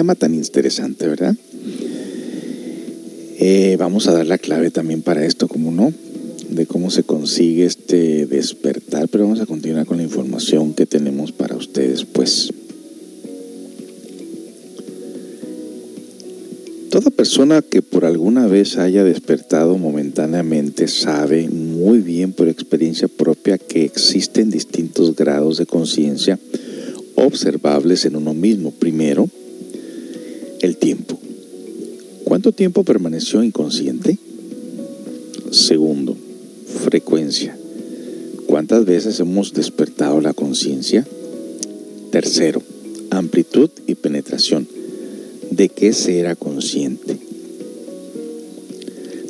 Tema tan interesante, verdad? Eh, vamos a dar la clave también para esto, como no, de cómo se consigue este despertar, pero vamos a continuar con la información que tenemos para ustedes, pues. Toda persona que por alguna vez haya despertado momentáneamente sabe muy bien por experiencia propia que existen distintos grados de conciencia observables en uno mismo. Primero, ¿Cuánto tiempo permaneció inconsciente? Segundo, frecuencia. ¿Cuántas veces hemos despertado la conciencia? Tercero, amplitud y penetración. ¿De qué se era consciente?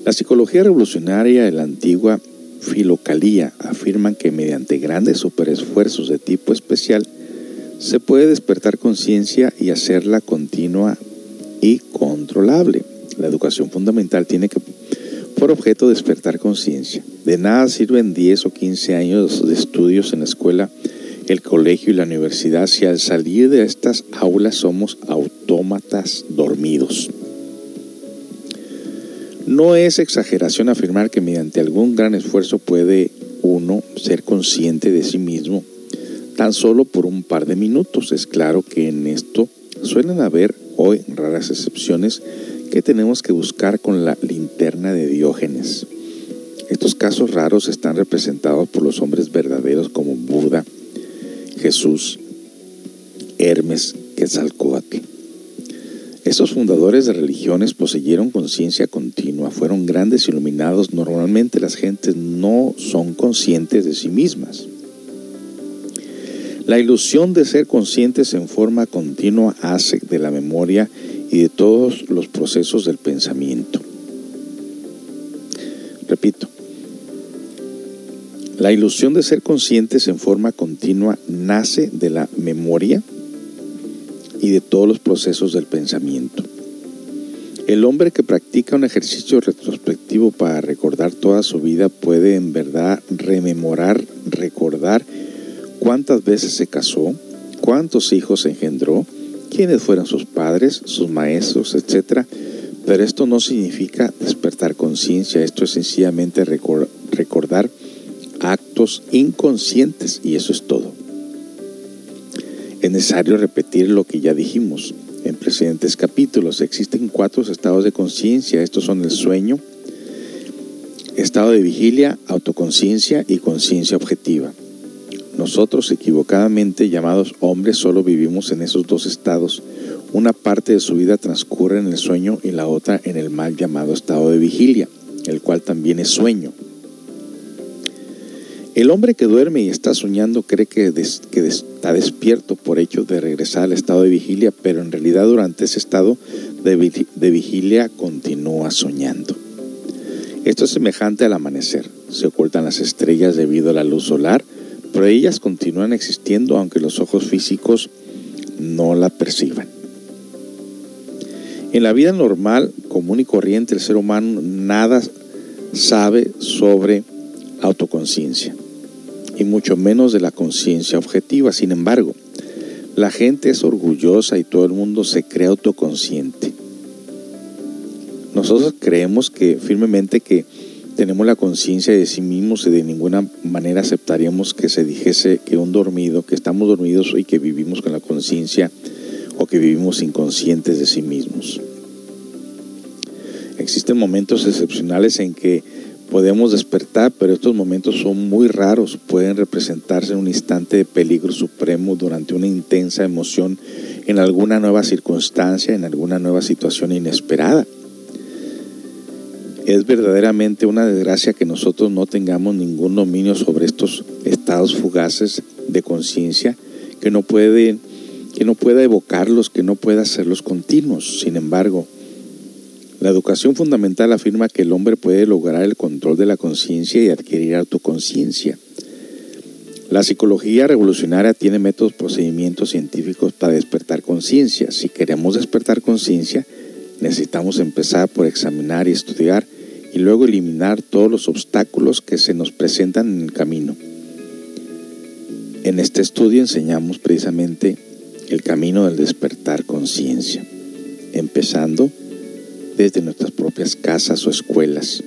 La psicología revolucionaria de la antigua filocalía afirman que mediante grandes superesfuerzos de tipo especial se puede despertar conciencia y hacerla continua y controlable. La educación fundamental tiene que por objeto despertar conciencia. De nada sirven 10 o 15 años de estudios en la escuela, el colegio y la universidad si al salir de estas aulas somos autómatas dormidos. No es exageración afirmar que mediante algún gran esfuerzo puede uno ser consciente de sí mismo, tan solo por un par de minutos. Es claro que en esto suelen haber hoy raras excepciones que tenemos que buscar con la linterna de Diógenes. Estos casos raros están representados por los hombres verdaderos como Buda, Jesús, Hermes, Quetzalcoatl. Estos fundadores de religiones poseyeron conciencia continua, fueron grandes iluminados. Normalmente las gentes no son conscientes de sí mismas. La ilusión de ser conscientes en forma continua hace de la memoria y de todos los procesos del pensamiento. Repito, la ilusión de ser conscientes en forma continua nace de la memoria y de todos los procesos del pensamiento. El hombre que practica un ejercicio retrospectivo para recordar toda su vida puede en verdad rememorar, recordar cuántas veces se casó, cuántos hijos engendró, quiénes fueron sus padres, sus maestros, etc. Pero esto no significa despertar conciencia, esto es sencillamente recordar actos inconscientes y eso es todo es necesario repetir lo que ya dijimos en precedentes capítulos. Existen cuatro estados de conciencia. Estos son el sueño, estado de vigilia, autoconciencia y conciencia objetiva. Nosotros, equivocadamente llamados hombres, solo vivimos en esos dos estados. Una parte de su vida transcurre en el sueño y la otra en el mal llamado estado de vigilia, el cual también es sueño. El hombre que duerme y está soñando cree que, está despierto por hecho de regresar al estado de vigilia, pero en realidad durante ese estado de, vigilia continúa soñando. Esto es semejante al amanecer. Se ocultan las estrellas debido a la luz solar, pero ellas continúan existiendo aunque los ojos físicos no la perciban. En la vida normal, común y corriente, el ser humano nada sabe sobre autoconciencia y mucho menos de la conciencia objetiva. Sin embargo, la gente es orgullosa y todo el mundo se cree autoconsciente. Nosotros creemos que firmemente que tenemos la conciencia de sí mismos y de ninguna manera aceptaríamos que se dijese que un dormido, que estamos dormidos y que vivimos con la conciencia o que vivimos inconscientes de sí mismos. Existen momentos excepcionales en que podemos despertar, pero estos momentos son muy raros, pueden representarse en un instante de peligro supremo durante una intensa emoción en alguna nueva circunstancia, en alguna nueva situación inesperada. Es verdaderamente una desgracia que nosotros no tengamos ningún dominio sobre estos estados fugaces de conciencia, que no que no pueda evocarlos, que no pueda hacerlos continuos. Sin embargo, la educación fundamental afirma que el hombre puede lograr el control de la conciencia y adquirir autoconciencia. La psicología revolucionaria tiene métodos, procedimientos científicos para despertar conciencia. Si queremos despertar conciencia, necesitamos empezar por examinar y estudiar y luego eliminar todos los obstáculos que se nos presentan en el camino. En este estudio enseñamos precisamente el camino del despertar conciencia, empezando desde nuestras propias casas o escuelas.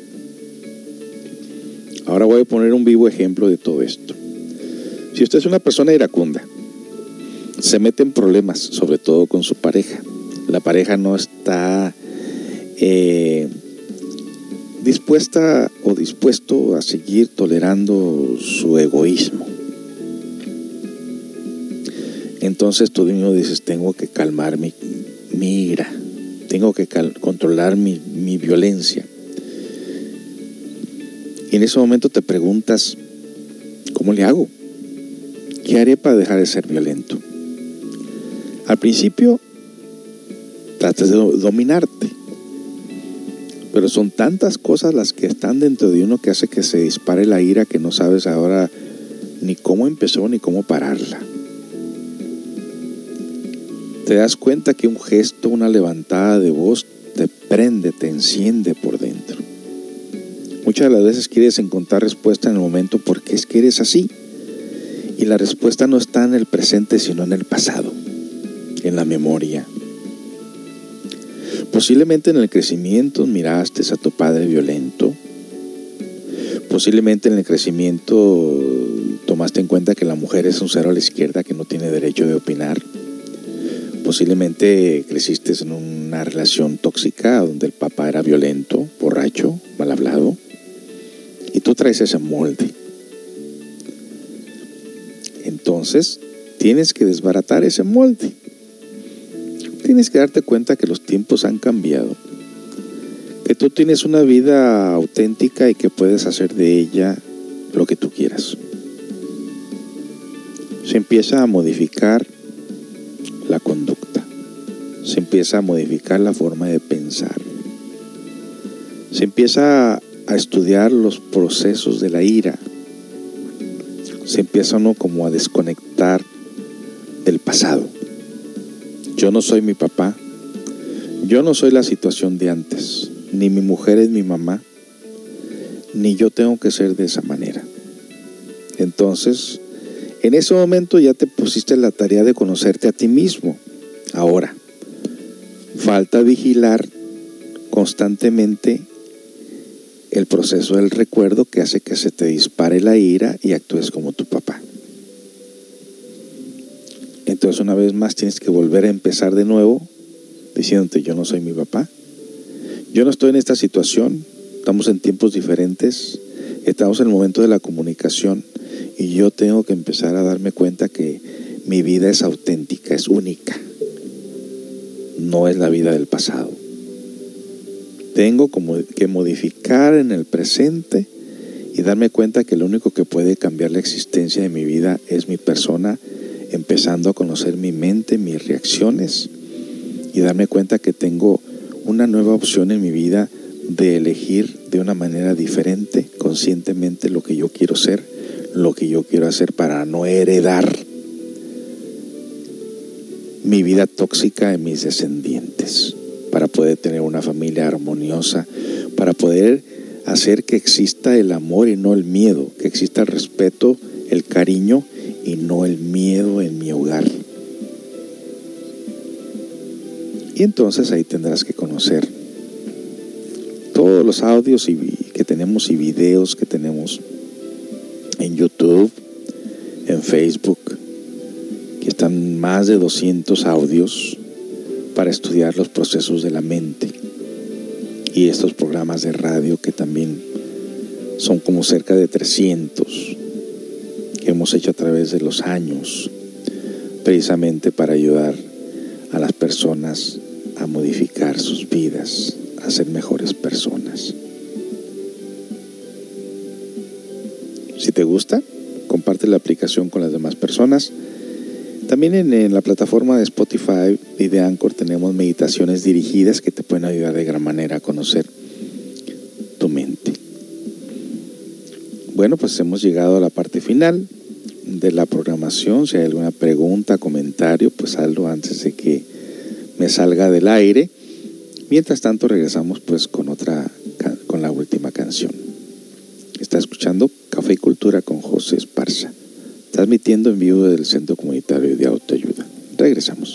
Ahora voy a poner un vivo ejemplo de todo esto. Si usted es una persona iracunda, se mete en problemas, sobre todo con su pareja. La pareja no está eh, dispuesta o dispuesto a seguir tolerando su egoísmo. Entonces tú mismo dices, tengo que calmar mi, ira tengo que controlar mi violencia. Y en ese momento te preguntas, ¿cómo le hago? ¿Qué haré para dejar de ser violento? Al principio, tratas de dominarte. Pero son tantas cosas las que están dentro de uno que hace que se dispare la ira que no sabes ahora ni cómo empezó ni cómo pararla te das cuenta que un gesto, una levantada de voz te prende, te enciende por dentro. Muchas de las veces quieres encontrar respuesta en el momento porque es que eres así. Y la respuesta no está en el presente, sino en el pasado, en la memoria. Posiblemente en el crecimiento miraste a tu padre violento. Posiblemente en el crecimiento tomaste en cuenta que la mujer es un cero a la izquierda que no tiene derecho de opinar. Posiblemente creciste en una relación tóxica donde el papá era violento, borracho, mal hablado. Y tú traes ese molde. Entonces, tienes que desbaratar ese molde. Tienes que darte cuenta que los tiempos han cambiado. Que tú tienes una vida auténtica y que puedes hacer de ella lo que tú quieras se empieza a modificar la conducta, se empieza a modificar la forma de pensar, se empieza a estudiar los procesos de la ira, se empieza uno como a desconectar del pasado. Yo no soy mi papá, yo no soy la situación de antes, ni mi mujer es mi mamá, ni yo tengo que ser de esa manera. Entonces, en ese momento ya te pusiste la tarea de conocerte a ti mismo. Ahora, falta vigilar constantemente el proceso del recuerdo que hace que se te dispare la ira y actúes como tu papá. Entonces una vez más tienes que volver a empezar de nuevo diciéndote yo no soy mi papá. Yo no estoy en esta situación, estamos en tiempos diferentes, estamos en el momento de la comunicación y yo tengo que empezar a darme cuenta que mi vida es auténtica, es única. No es la vida del pasado. Tengo que modificar en el presente y darme cuenta que lo único que puede cambiar la existencia de mi vida es mi persona, empezando a conocer mi mente, mis reacciones y darme cuenta que tengo una nueva opción en mi vida de elegir de una manera diferente, conscientemente lo que yo quiero ser lo que yo quiero hacer para no heredar mi vida tóxica en mis descendientes, para poder tener una familia armoniosa, para poder hacer que exista el amor y no el miedo, que exista el respeto, el cariño y no el miedo en mi hogar. Y entonces ahí tendrás que conocer todos los audios que tenemos y videos que tenemos en YouTube, en Facebook, que están más de 200 audios para estudiar los procesos de la mente. Y estos programas de radio que también son como cerca de 300 que hemos hecho a través de los años, precisamente para ayudar a las personas a modificar sus vidas, a ser mejores personas. Si te gusta, comparte la aplicación con las demás personas. También en, la plataforma de Spotify y de Anchor tenemos meditaciones dirigidas que te pueden ayudar de gran manera a conocer tu mente. Bueno, pues hemos llegado a la parte final de la programación. Si hay alguna pregunta, comentario, pues hazlo antes de que me salga del aire. Mientras tanto, regresamos pues con otra, con la última canción. Está escuchando Café y Cultura con José Esparza, transmitiendo en vivo del Centro Comunitario de Autoayuda. Regresamos.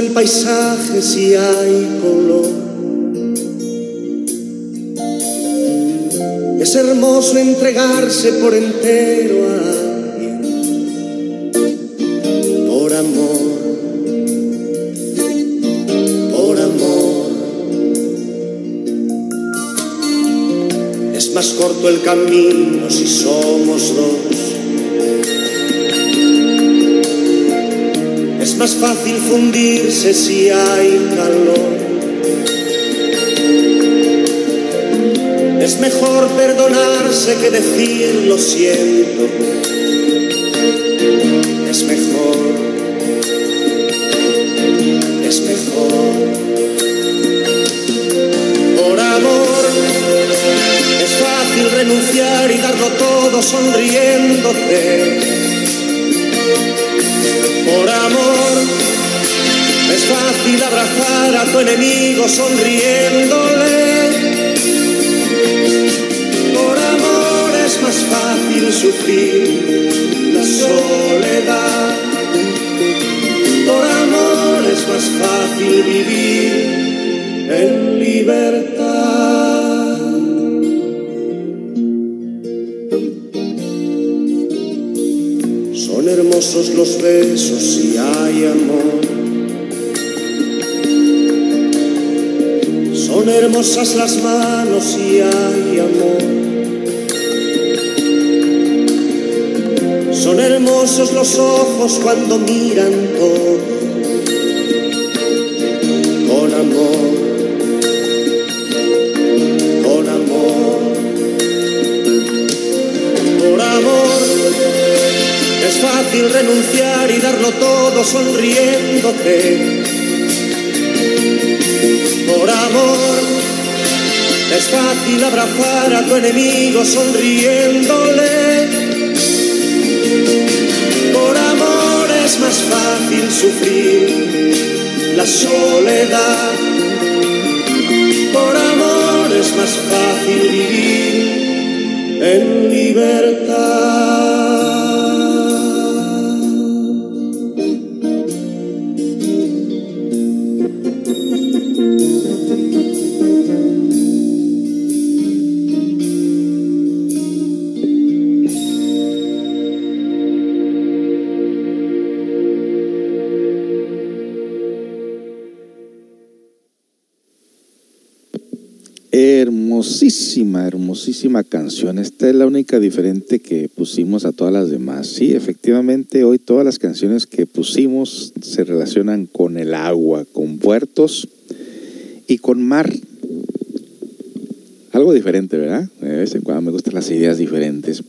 El paisaje si hay color. Es hermoso entregarse por entero a alguien, por amor, por amor. Es más corto el camino si somos dos. Fácil fundirse si hay calor. Es mejor perdonarse que decir lo siento. Es mejor. Es mejor. Por amor es fácil renunciar y darlo todo sonriéndote. Por amor es fácil abrazar a tu enemigo sonriéndole. es más fácil sufrir la soledad. Por amor es más fácil vivir en libertad. Hermosos los besos si hay amor. Son hermosas las manos si hay amor. Son hermosos los ojos cuando miran todo fácil renunciar y darlo todo sonriéndote. Por amor, es fácil abrazar a tu enemigo sonriéndole. es más fácil sufrir la soledad. Por amor es más fácil vivir en libertad. Hermosísima, canción. Esta es la única diferente que pusimos a todas las demás. Sí, efectivamente, hoy todas las canciones que pusimos se relacionan con el agua, con puertos y con mar. Algo diferente, ¿verdad? De vez en cuando me gustan las ideas diferentes.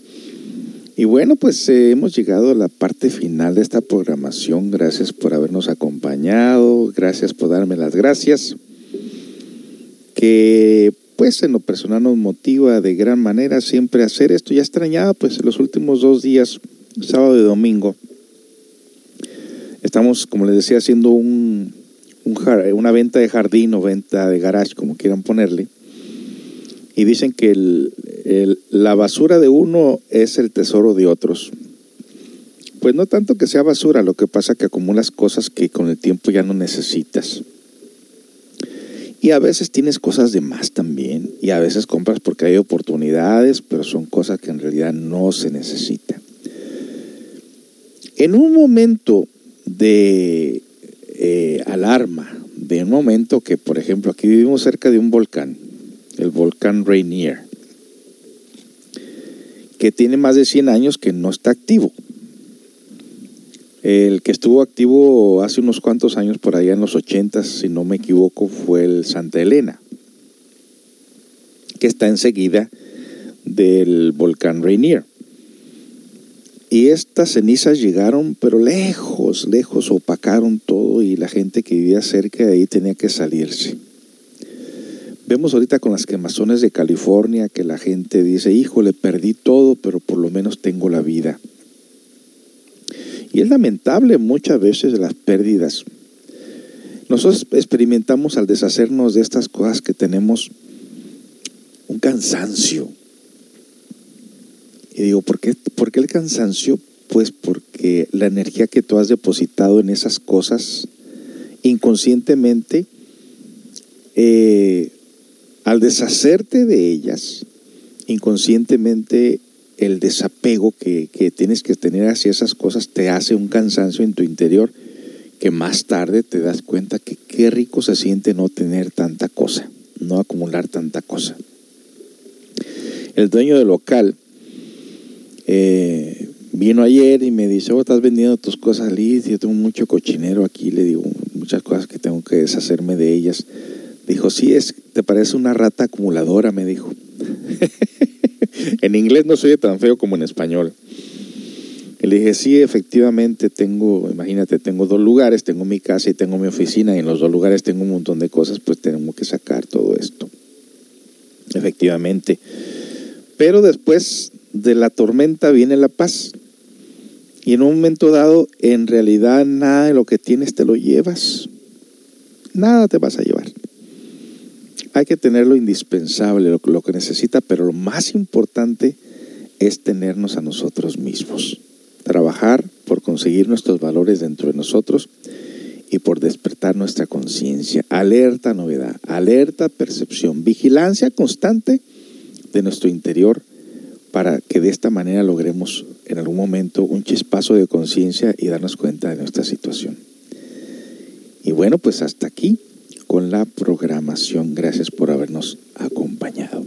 Y bueno, pues eh, hemos llegado a la parte final de esta programación. Gracias por habernos acompañado. Gracias por darme las gracias. Que pues en lo personal nos motiva de gran manera siempre hacer esto. Ya extrañaba pues en los últimos dos días, sábado y domingo, estamos, como les decía, haciendo un, una venta de jardín o venta de garage, como quieran ponerle. Y dicen que la basura de uno es el tesoro de otros. Pues no tanto que sea basura, lo que pasa que acumulas cosas que con el tiempo ya no necesitas. Y a veces tienes cosas de más también. Y a veces compras porque hay oportunidades, pero son cosas que en realidad no se necesitan. En un momento de eh, alarma, de un momento que, por ejemplo, aquí vivimos cerca de un volcán, el volcán Rainier, que tiene más de 100 años que no está activo. El que estuvo activo hace unos cuantos años, por allá en los 80, si no me equivoco, fue el Santa Elena, que está enseguida del volcán Rainier. Y estas cenizas llegaron, pero lejos, lejos, opacaron todo y la gente que vivía cerca de ahí tenía que salirse. Vemos ahorita con las quemazones de California que la gente dice, híjole, perdí todo, pero por lo menos tengo la vida. Y es lamentable muchas veces las pérdidas. Nosotros experimentamos al deshacernos de estas cosas que tenemos un cansancio. Y digo, ¿por qué, ¿por qué el cansancio? Pues porque la energía que tú has depositado en esas cosas inconscientemente, eh, al deshacerte de ellas, inconscientemente el desapego que, que, tienes que tener hacia esas cosas te hace un cansancio en tu interior que más tarde te das cuenta que qué rico se siente no tener tanta cosa, no acumular tanta cosa. El dueño del local eh, vino ayer y me dice, oh, estás vendiendo tus cosas, Liz, yo tengo mucho cochinero aquí, le digo, muchas cosas que tengo que deshacerme de ellas. Dijo, sí, es, te parece una rata acumuladora, me dijo. en inglés no soy tan feo como en español. Y le dije, sí, efectivamente tengo, imagínate, tengo dos lugares, tengo mi casa y tengo mi oficina, y en los dos lugares tengo un montón de cosas, pues tenemos que sacar todo esto. Efectivamente. Pero después de la tormenta viene la paz. Y en un momento dado, en realidad nada de lo que tienes te lo llevas. Nada te vas a llevar. Hay que tener lo indispensable, lo, que necesita, pero lo más importante es tenernos a nosotros mismos. Trabajar por conseguir nuestros valores dentro de nosotros y por despertar nuestra conciencia. Alerta novedad, alerta percepción, vigilancia constante de nuestro interior para que de esta manera logremos en algún momento un chispazo de conciencia y darnos cuenta de nuestra situación. Y bueno, pues hasta aquí con la programación. Gracias por habernos acompañado.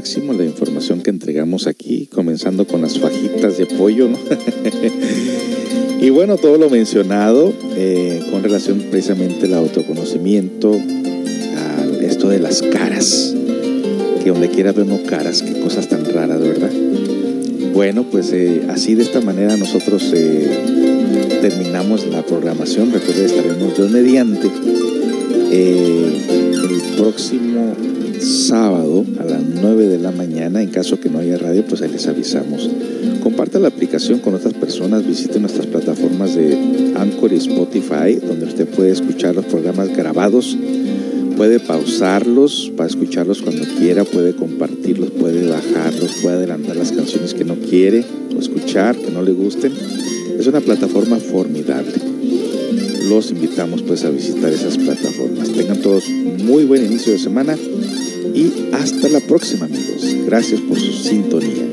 Máximo la información que entregamos aquí, comenzando con las fajitas de pollo, y bueno, todo lo mencionado eh, con relación precisamente al autoconocimiento, a esto de las caras, que donde quiera ver uno caras, qué cosas tan raras, ¿verdad? Bueno, pues eh, así de esta manera nosotros eh, terminamos la programación. Recuerden, estaremos Dios mediante próximo sábado a las 9 de la mañana. En caso que no haya radio, pues ahí les avisamos. Comparta la aplicación con otras personas, visite nuestras plataformas de Anchor y Spotify, donde usted puede escuchar los programas grabados, puede pausarlos para escucharlos cuando quiera, puede compartirlos, puede bajarlos, puede adelantar las canciones que no quiere o escuchar, que no le gusten. Es una plataforma formidable los invitamos pues a visitar esas plataformas. Tengan todos muy buen inicio de semana y hasta la próxima amigos. Gracias por su sintonía.